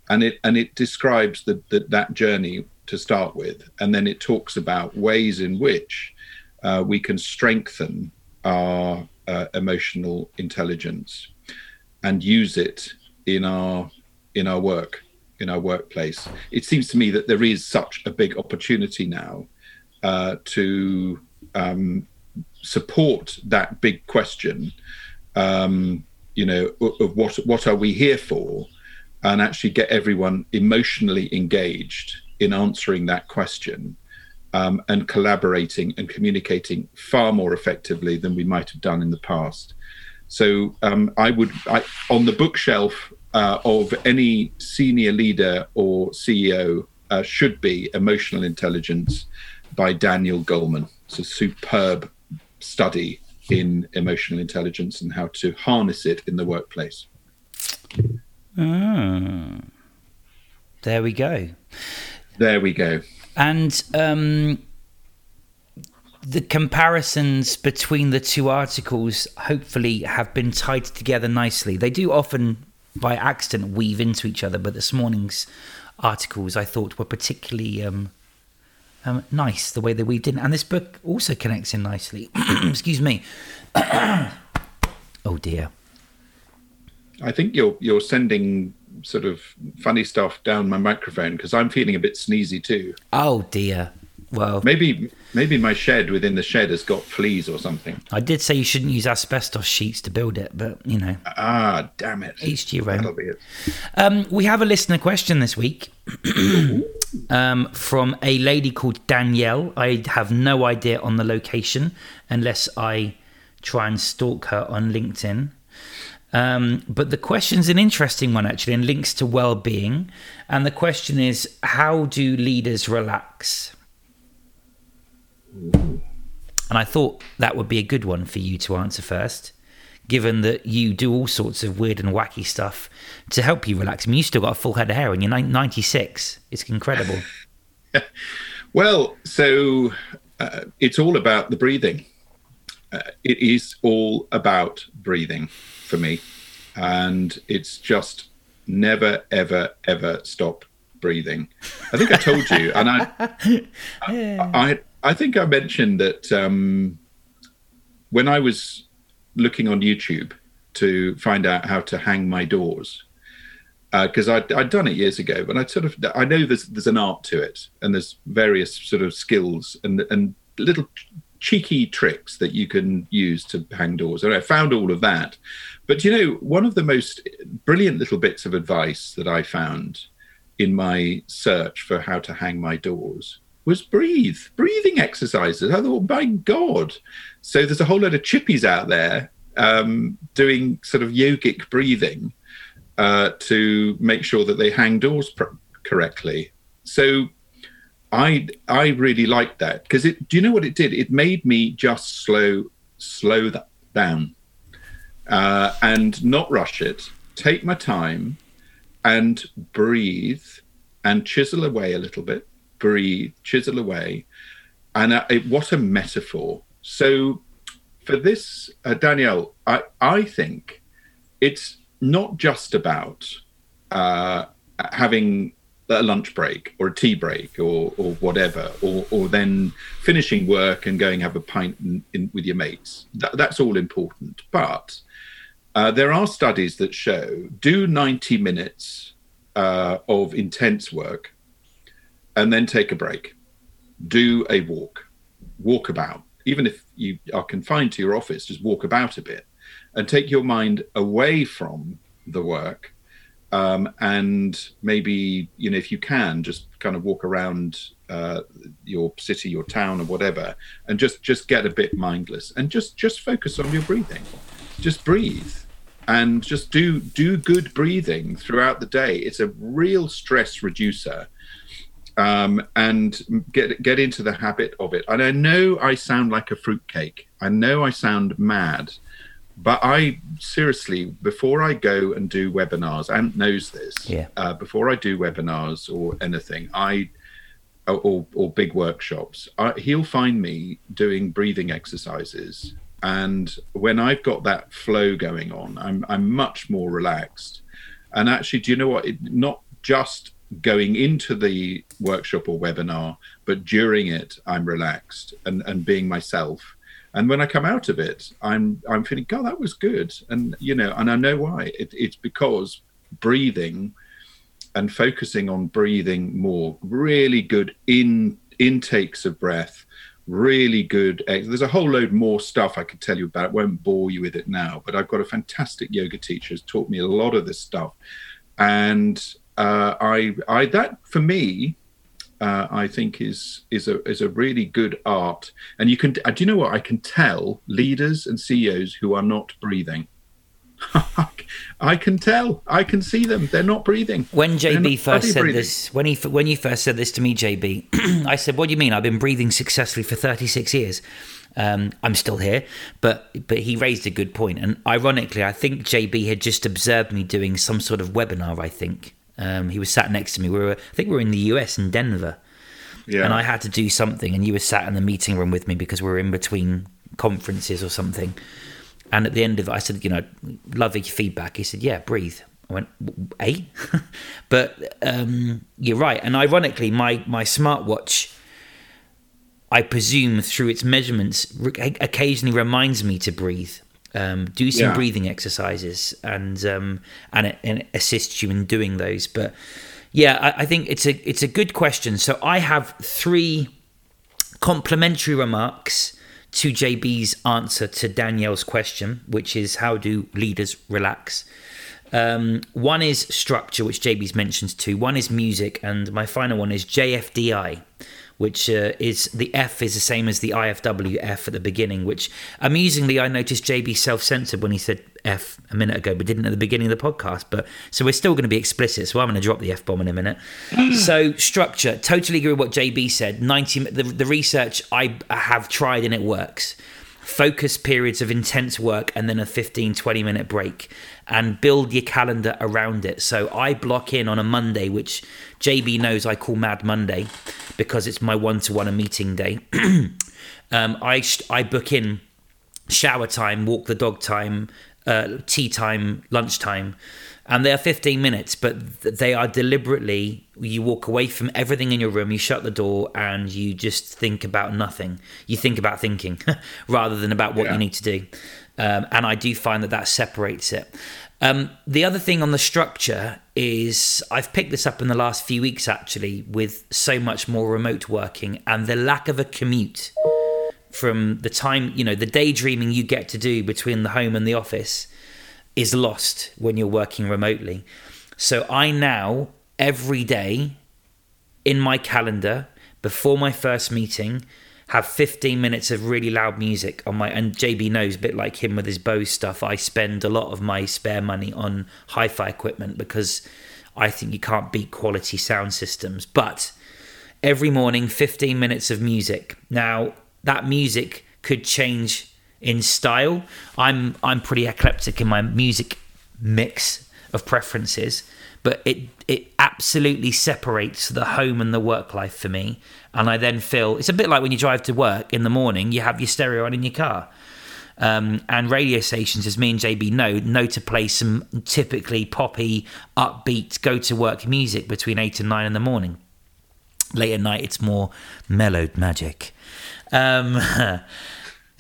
And it and it describes the, that journey to start with, and then it talks about ways in which uh, we can strengthen our uh, emotional intelligence and use it in our in our work in our workplace. It seems to me that there is such a big opportunity now uh, to um, support that big question. Um, you know, of what what are we here for, and actually get everyone emotionally engaged in answering that question. Um, and collaborating and communicating far more effectively than we might have done in the past. So um, I would, I, on the bookshelf uh, of any senior leader or CEO, uh, should be Emotional Intelligence by Daniel Goleman. It's a superb study in emotional intelligence and how to harness it in the workplace. Mm. There we go. There we go. And um, the comparisons between the two articles hopefully have been tied together nicely. They do often, by accident, weave into each other, but this morning's articles I thought were particularly um, um, nice the way they weaved in. And this book also connects in nicely. Excuse me. oh dear. I think you're you're sending sort of funny stuff down my microphone because I'm feeling a bit sneezy too. Oh dear. Well, maybe maybe my shed within the shed has got fleas or something. I did say you shouldn't use asbestos sheets to build it, but you know. Ah, damn it! Each to your own. That'll be it. Um, we have a listener question this week um, from a lady called Danielle. I have no idea on the location unless I try and stalk her on LinkedIn. Um, but the question's an interesting one actually, and links to well-being. And the question is, how do leaders relax? And I thought that would be a good one for you to answer first, given that you do all sorts of weird and wacky stuff to help you relax. I mean, you still got a full head of hair and you're 96. It's incredible. well, so uh, it's all about the breathing. Uh, it is all about breathing for me. And it's just never, ever, ever stop breathing. I think I told you, and I, I, I, I think I mentioned that um, when I was looking on YouTube to find out how to hang my doors, because uh, I'd, I'd done it years ago, but I sort of I know there's there's an art to it, and there's various sort of skills and and little cheeky tricks that you can use to hang doors. And I found all of that. But you know, one of the most brilliant little bits of advice that I found in my search for how to hang my doors was breathe, breathing exercises. I thought, my God. So there's a whole load of chippies out there um, doing sort of yogic breathing uh, to make sure that they hang doors pr- correctly. So I I really liked that because it. Do you know what it did? It made me just slow slow that down uh, and not rush it. Take my time and breathe and chisel away a little bit breathe, chisel away. And uh, what a metaphor. So, for this, uh, Danielle, I, I think it's not just about uh, having a lunch break or a tea break or, or whatever, or, or then finishing work and going have a pint in, in, with your mates. That, that's all important. But uh, there are studies that show do 90 minutes uh, of intense work and then take a break. Do a walk, walk about. Even if you are confined to your office, just walk about a bit and take your mind away from the work. Um, and maybe, you know, if you can, just kind of walk around uh, your city, your town, or whatever, and just just get a bit mindless and just just focus on your breathing. Just breathe and just do do good breathing throughout the day. It's a real stress reducer um, and get get into the habit of it. And I know I sound like a fruitcake. I know I sound mad, but I seriously, before I go and do webinars, and knows this. Yeah. Uh, before I do webinars or anything, I or or big workshops, I, he'll find me doing breathing exercises. And when I've got that flow going on, I'm I'm much more relaxed. And actually, do you know what? It, not just going into the workshop or webinar, but during it, I'm relaxed and, and being myself. And when I come out of it, I'm I'm feeling, God, that was good. And you know, and I know why. It, it's because breathing and focusing on breathing more, really good in intakes of breath, really good. There's a whole load more stuff I could tell you about. I won't bore you with it now, but I've got a fantastic yoga teacher who's taught me a lot of this stuff, and uh, I, I that for me, uh, I think is is a is a really good art. And you can uh, do you know what I can tell leaders and CEOs who are not breathing. I can tell. I can see them. They're not breathing. When JB first said breathing. this, when he when you first said this to me, JB, I said, "What do you mean? I've been breathing successfully for 36 years. Um, I'm still here." But but he raised a good point, and ironically, I think JB had just observed me doing some sort of webinar. I think um, he was sat next to me. We were, I think, we were in the US in Denver, yeah. and I had to do something, and you were sat in the meeting room with me because we were in between conferences or something. And at the end of it, I said, you know, lovely feedback. He said, yeah, breathe. I went, eh? but um, you're right. And ironically, my, my smartwatch, I presume through its measurements, occasionally reminds me to breathe. Um, do some yeah. breathing exercises, and um, and, it, and it assists you in doing those. But yeah, I, I think it's a it's a good question. So I have three complementary remarks to JB's answer to Danielle's question, which is how do leaders relax? Um, one is structure, which JB's mentioned too. One is music, and my final one is JFDI, which uh, is the F is the same as the IFWF at the beginning. Which amusingly, I noticed JB self-censored when he said F a minute ago, but didn't at the beginning of the podcast. But so we're still going to be explicit. So I'm going to drop the F bomb in a minute. so structure, totally agree with what JB said. Ninety, the, the research I have tried and it works focus periods of intense work and then a 15 20 minute break and build your calendar around it. So i block in on a monday which jb knows i call mad monday because it's my one-to-one meeting day. Um, I, I book in shower time walk the dog time uh, tea time lunchtime and they are 15 minutes but they are deliberately you walk away from everything in your room you shut the door and you just think about nothing. You think about thinking rather than about what yeah. you need to do um, and i do find that that separates it um, the other thing on the structure is I've picked this up in the last few weeks actually with so much more remote working and the lack of a commute from the time, you know, the daydreaming you get to do between the home and the office is lost when you're working remotely. So I now, every day in my calendar, before my first meeting, have 15 minutes of really loud music on my and JB knows a bit like him with his Bose stuff. I spend a lot of my spare money on hi-fi equipment because I think you can't beat quality sound systems. But every morning 15 minutes of music. Now that music could change in style. I'm I'm pretty eclectic in my music mix of preferences, but it it absolutely separates the home and the work life for me. And I then feel it's a bit like when you drive to work in the morning, you have your stereo on in your car. Um, and radio stations, as me and JB know, know to play some typically poppy, upbeat, go to work music between eight and nine in the morning. Late at night, it's more mellowed magic. Um,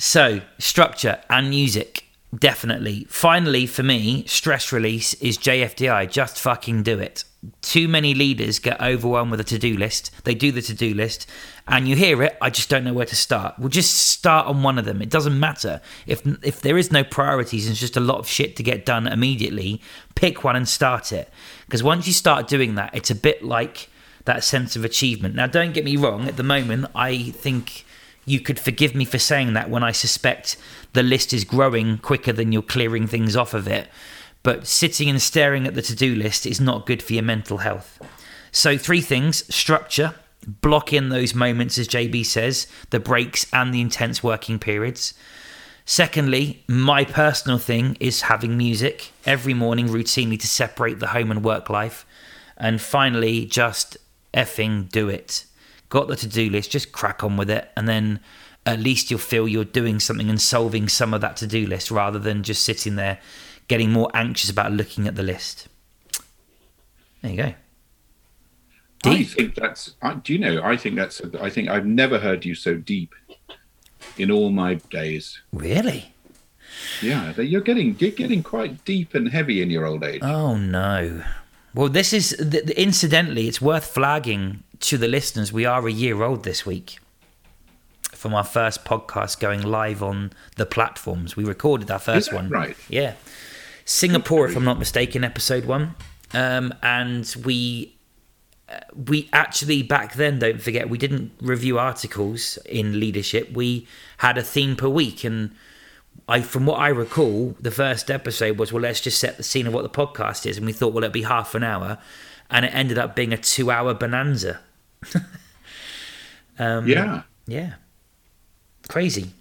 So, structure and music, definitely. Finally, for me, stress release is JFDI. Just fucking do it. Too many leaders get overwhelmed with a to do list. They do the to do list, and you hear it. I just don't know where to start. We'll just start on one of them. It doesn't matter if if there is no priorities and it's just a lot of shit to get done immediately. Pick one and start it. Because once you start doing that, it's a bit like that sense of achievement. Now, don't get me wrong. At the moment, I think you could forgive me for saying that when I suspect the list is growing quicker than you're clearing things off of it. But sitting and staring at the to do list is not good for your mental health. So, three things structure, block in those moments, as JB says, the breaks and the intense working periods. Secondly, my personal thing is having music every morning routinely to separate the home and work life. And finally, just effing do it got the to do list, just crack on with it. And then at least you'll feel you're doing something and solving some of that to do list rather than just sitting there getting more anxious about looking at the list. There you go. I Deep. think that's. I, do you know? I think that's. I think I've never heard you so deep in all my days. Really? Yeah, you're getting you're getting quite deep and heavy in your old age. Oh no. Well, this is incidentally, it's worth flagging to the listeners. We are a year old this week from our first podcast going live on the platforms. We recorded our first one. right? Yeah. Singapore, if I'm not mistaken, episode one. Um, and we uh, we actually back then don't forget we didn't review articles in leadership. We had a theme per week, and I from what I recall, the first episode was well, let's just set the scene of what the podcast is, and we thought well it'd be half an hour, and it ended up being a two-hour bonanza. um, yeah. yeah, crazy.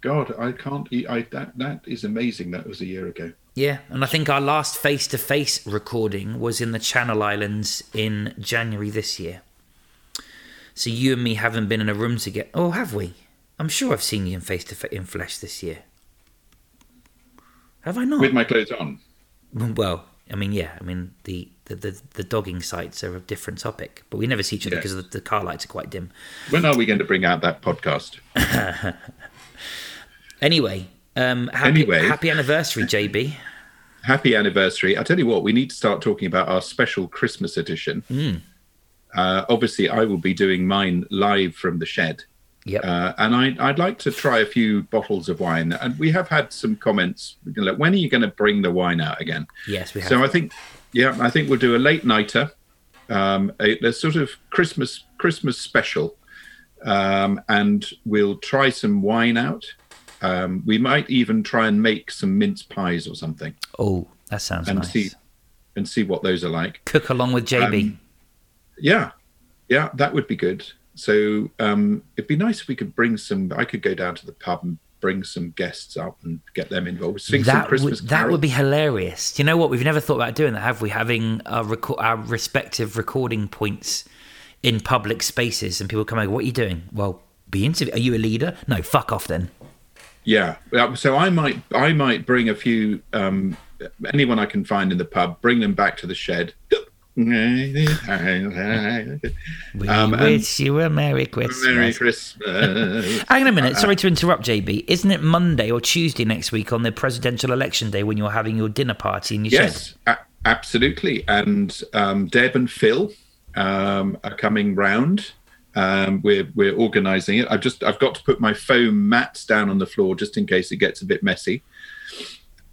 God, I can't. I that that is amazing. That was a year ago. Yeah, and I think our last face to face recording was in the Channel Islands in January this year. So you and me haven't been in a room together. Oh, have we? I'm sure I've seen you in face to face in flesh this year. Have I not? With my clothes on. well, I mean, yeah. I mean, the, the, the, the dogging sites are a different topic, but we never see each other Yeah. because the, the car lights are quite dim. When are we going to bring out that podcast? Anyway, um, happy, Anyway. happy anniversary, JB. Happy anniversary! I tell you what, we need to start talking about our special Christmas edition. Hmm. Uh, obviously, I will be doing mine live from the shed. Yep. Uh, and I, I'd like to try a few bottles of wine. And we have had some comments. you know, Like, when are you going to bring the wine out again? yes, we have. So I think, yeah, I think we'll do a late nighter, um, a, a sort of Christmas Christmas special, um, and we'll try some wine out. Um, we might even try and make some mince pies or something, oh, that sounds and nice. see and see what those are like. Cook along with JB. Um, Yeah, yeah, that would be good. So um, it'd be nice if we could bring some. I could go down to the pub and bring some guests up and get them involved. Sing some that Christmas would, that carols. would be hilarious. Do you know what? We've never thought about doing that, have we? Having our, reco- our respective recording points in public spaces, and people come over. What are you doing? Well, be interview. Are you a leader? No, fuck off then. Yeah. Yeah, So I might I might bring a few um, anyone I can find in the pub, bring them back to the shed. We Um, wish you a Merry Christmas. Merry Christmas. Hang on a minute. Sorry to interrupt, JB. Isn't it Monday or Tuesday next week on the presidential election day when you're having your dinner party in your shed? yes, a- absolutely. And um, Deb and Phil um, are coming round. Um, we're we're organising it. I've just I've got to put my foam mats down on the floor just in case it gets a bit messy.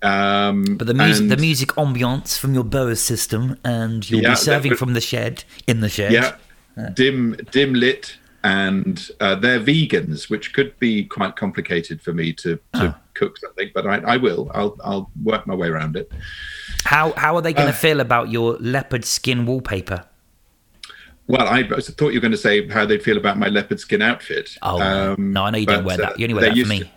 Um, But the music, and- the music ambiance from your Bose system, and you'll Yeah, be serving would- from the shed in the shed. yeah dim dim lit and uh, they're vegans which could be quite complicated for me to, to Oh. cook something but I, I will I'll, I'll work my way around it How how are they going to Uh, feel about your leopard skin wallpaper? well I thought you were going to say how they'd feel about my leopard skin outfit Oh Um, no, I know you don't wear uh, that. You only wear that for me. to-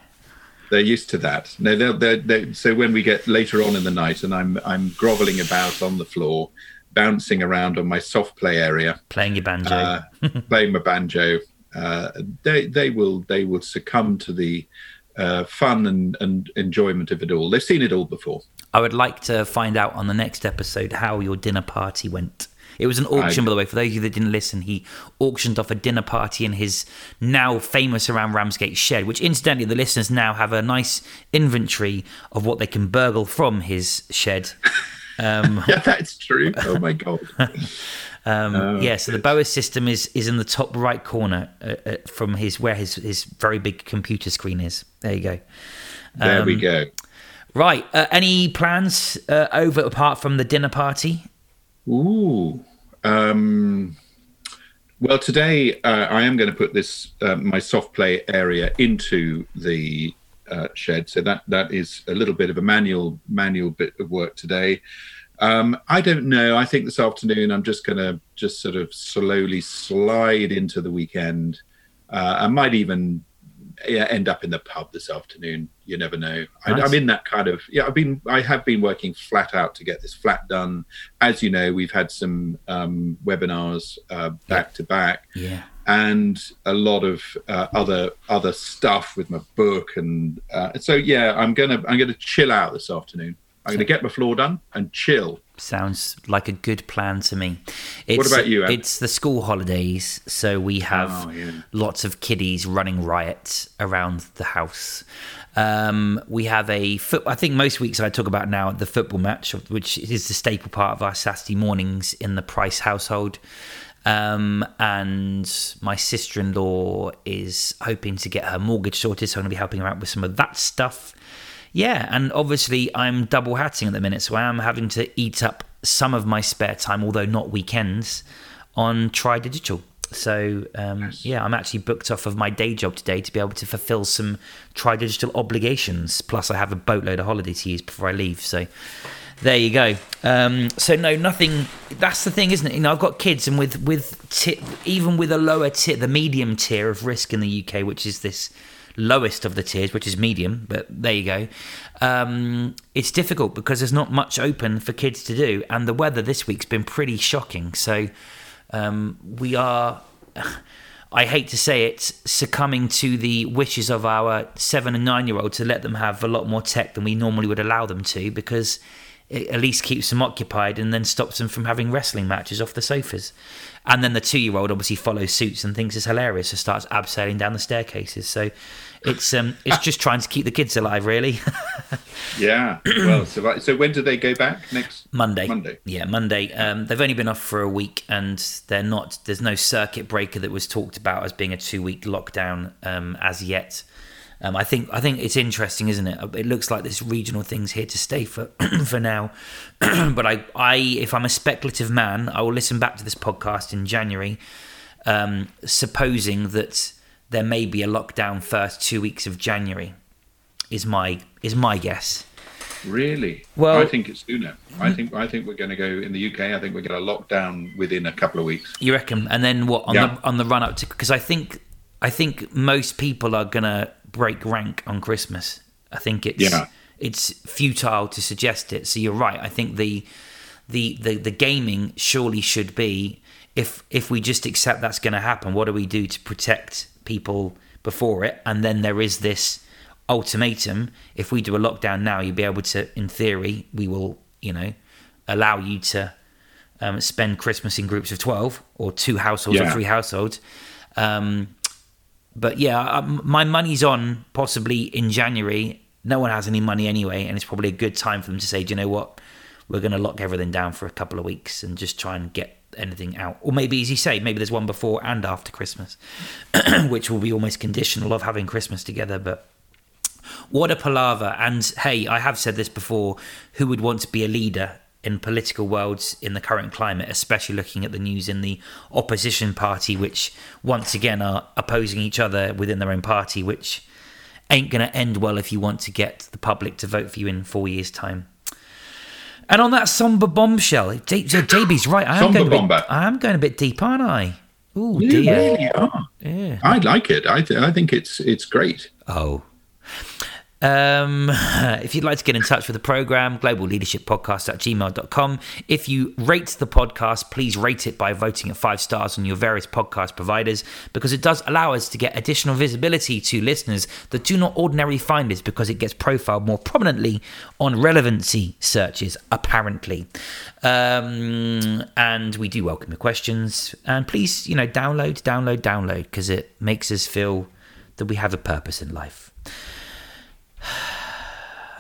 they're used to that no they're, they're, they so when we get later on in the night and i'm i'm groveling about on the floor bouncing around on my soft play area Playing your banjo. uh, playing my banjo. Uh, they they will they will succumb to the uh, fun and, and enjoyment of it all. They've seen it all before. I would like to find out on the next episode how your dinner party went. It was an auction, I- by the way. For those of you that didn't listen, he auctioned off a dinner party in his now famous around Ramsgate shed, which incidentally, the listeners now have a nice inventory of what they can burgle from his shed. Um, Yeah, that's true. Oh my god. um, Oh, yeah, so the Bose system is is in the top right corner uh, uh, from his where his his very big computer screen is. There you go. There we Um, go. Right. Uh, any plans uh, over apart from the dinner party? Ooh. Um, well, today uh, I am going to put this uh, my soft play area into the uh, shed, so that that is a little bit of a manual manual bit of work today. Um, I don't know. I think this afternoon I'm just going to just sort of slowly slide into the weekend. Uh, I might even yeah, end up in the pub this afternoon. You never know. I, Nice. I'm in that kind of yeah. I've been I have been working flat out to get this flat done. As you know, we've had some um, webinars uh, back to back, Yeah. and a lot of uh, other other stuff with my book, and uh, so yeah, I'm gonna I'm gonna chill out this afternoon. I'm gonna get my floor done and chill. Sounds like a good plan to me. It's, What about you? It's the school holidays, so we have Oh, yeah. lots of kiddies running riot around the house. Um, we have a foot. I think most weeks I talk about now the football match, which is the staple part of our Saturday mornings in the Price household. Um, and my sister in law is hoping to get her mortgage sorted, so I'm going to be helping her out with some of that stuff. Yeah, and obviously I'm double hatting at the minute, so I am having to eat up some of my spare time, although not weekends, on Try Digital. So um, yeah, I'm actually booked off of my day job today to be able to fulfil some Try Digital obligations. Plus, I have a boatload of holiday to use before I leave. So there you go. Um, so no, nothing. That's the thing, isn't it? You know, I've got kids, and with with ti even with a lower tier, the medium tier of risk in the UK, which is this lowest of the tiers, which is medium. But there you go. Um, it's difficult because there's not much open for kids to do, and the weather this week's been pretty shocking. So um, we are. I hate to say it, succumbing to the wishes of our seven and nine year old to let them have a lot more tech than we normally would allow them to because it at least keeps them occupied and then stops them from having wrestling matches off the sofas. And then the two year old obviously follows suits and thinks it's hilarious and starts abseiling down the staircases. So it's um, it's just trying to keep the kids alive, really. Yeah. well, so, so when do they go back? Next Monday. Monday. Yeah, Monday. Um, they've only been off for a week, and they're not. There's no circuit breaker that was talked about as being a two week lockdown um, as yet. Um, I think I think it's interesting, isn't it? It looks like this regional thing's here to stay for for now. but I, I, if I'm a speculative man, I will listen back to this podcast in January, um, supposing that there may be a lockdown first two weeks of January. Is my is my guess. Really? Well- I think it's sooner. I think I think we're going to go in the UK. I think we're going to lock down within a couple of weeks. You reckon? And then what on Yeah. the on the run up to? Because I think I think most people are gonna break rank on Christmas. I think it's Yeah. it's futile to suggest it. So you're right. I think the the the, the gaming surely should be if if we just accept that's going to happen. What do we do to protect people before it? And then there is this ultimatum. If we do a lockdown now, you'll be able to, in theory, we will you know allow you to um, spend Christmas in groups of 12 or two households or three households. Um, but yeah, I- my money's on possibly in January. No one has any money anyway, and it's probably a good time for them to say, do you know what? We're going to lock everything down for a couple of weeks and just try and get anything out. Or maybe, as you say, maybe there's one before and after Christmas, which will be almost conditional of having Christmas together. But what a palaver. And hey, I have said this before who would want to be a leader in political worlds in the current climate, especially looking at the news in the opposition party, which once again are opposing each other within their own party, which ain't going to end well if you want to get the public to vote for you in four years' time. And on that somber bombshell, J- J- JB's right. I am, Somber going a bit, bomber. I am going a bit deep, aren't I? Oh You dear. really are. Yeah. I like it. I th- I think it's it's great. Oh. Um, if you'd like to get in touch with the program, global leadership podcast at gmail.com. If you rate the podcast, please rate it by voting at five stars on your various podcast providers because it does allow us to get additional visibility to listeners that do not ordinarily find us because it gets profiled more prominently on relevancy searches, apparently. Um, and we do welcome your questions. And please, you know, download, download, download because it makes us feel that we have a purpose in life.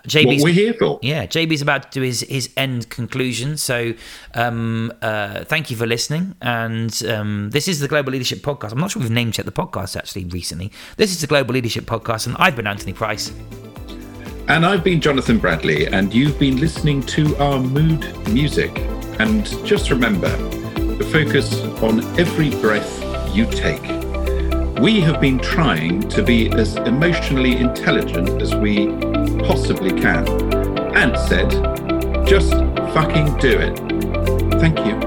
What JB's we're here for. yeah, JB's about to do his, his end conclusion. So, um, uh, thank you for listening. And um, this is the Global Leadership Podcast. I'm not sure we've name checked the podcast actually recently. This is the Global Leadership Podcast, and I've been Anthony Price. And I've been Jonathan Bradley, and you've been listening to our mood music. And just remember the focus on every breath you take. We have been trying to be as emotionally intelligent as we possibly can, and said, just fucking do it. Thank you.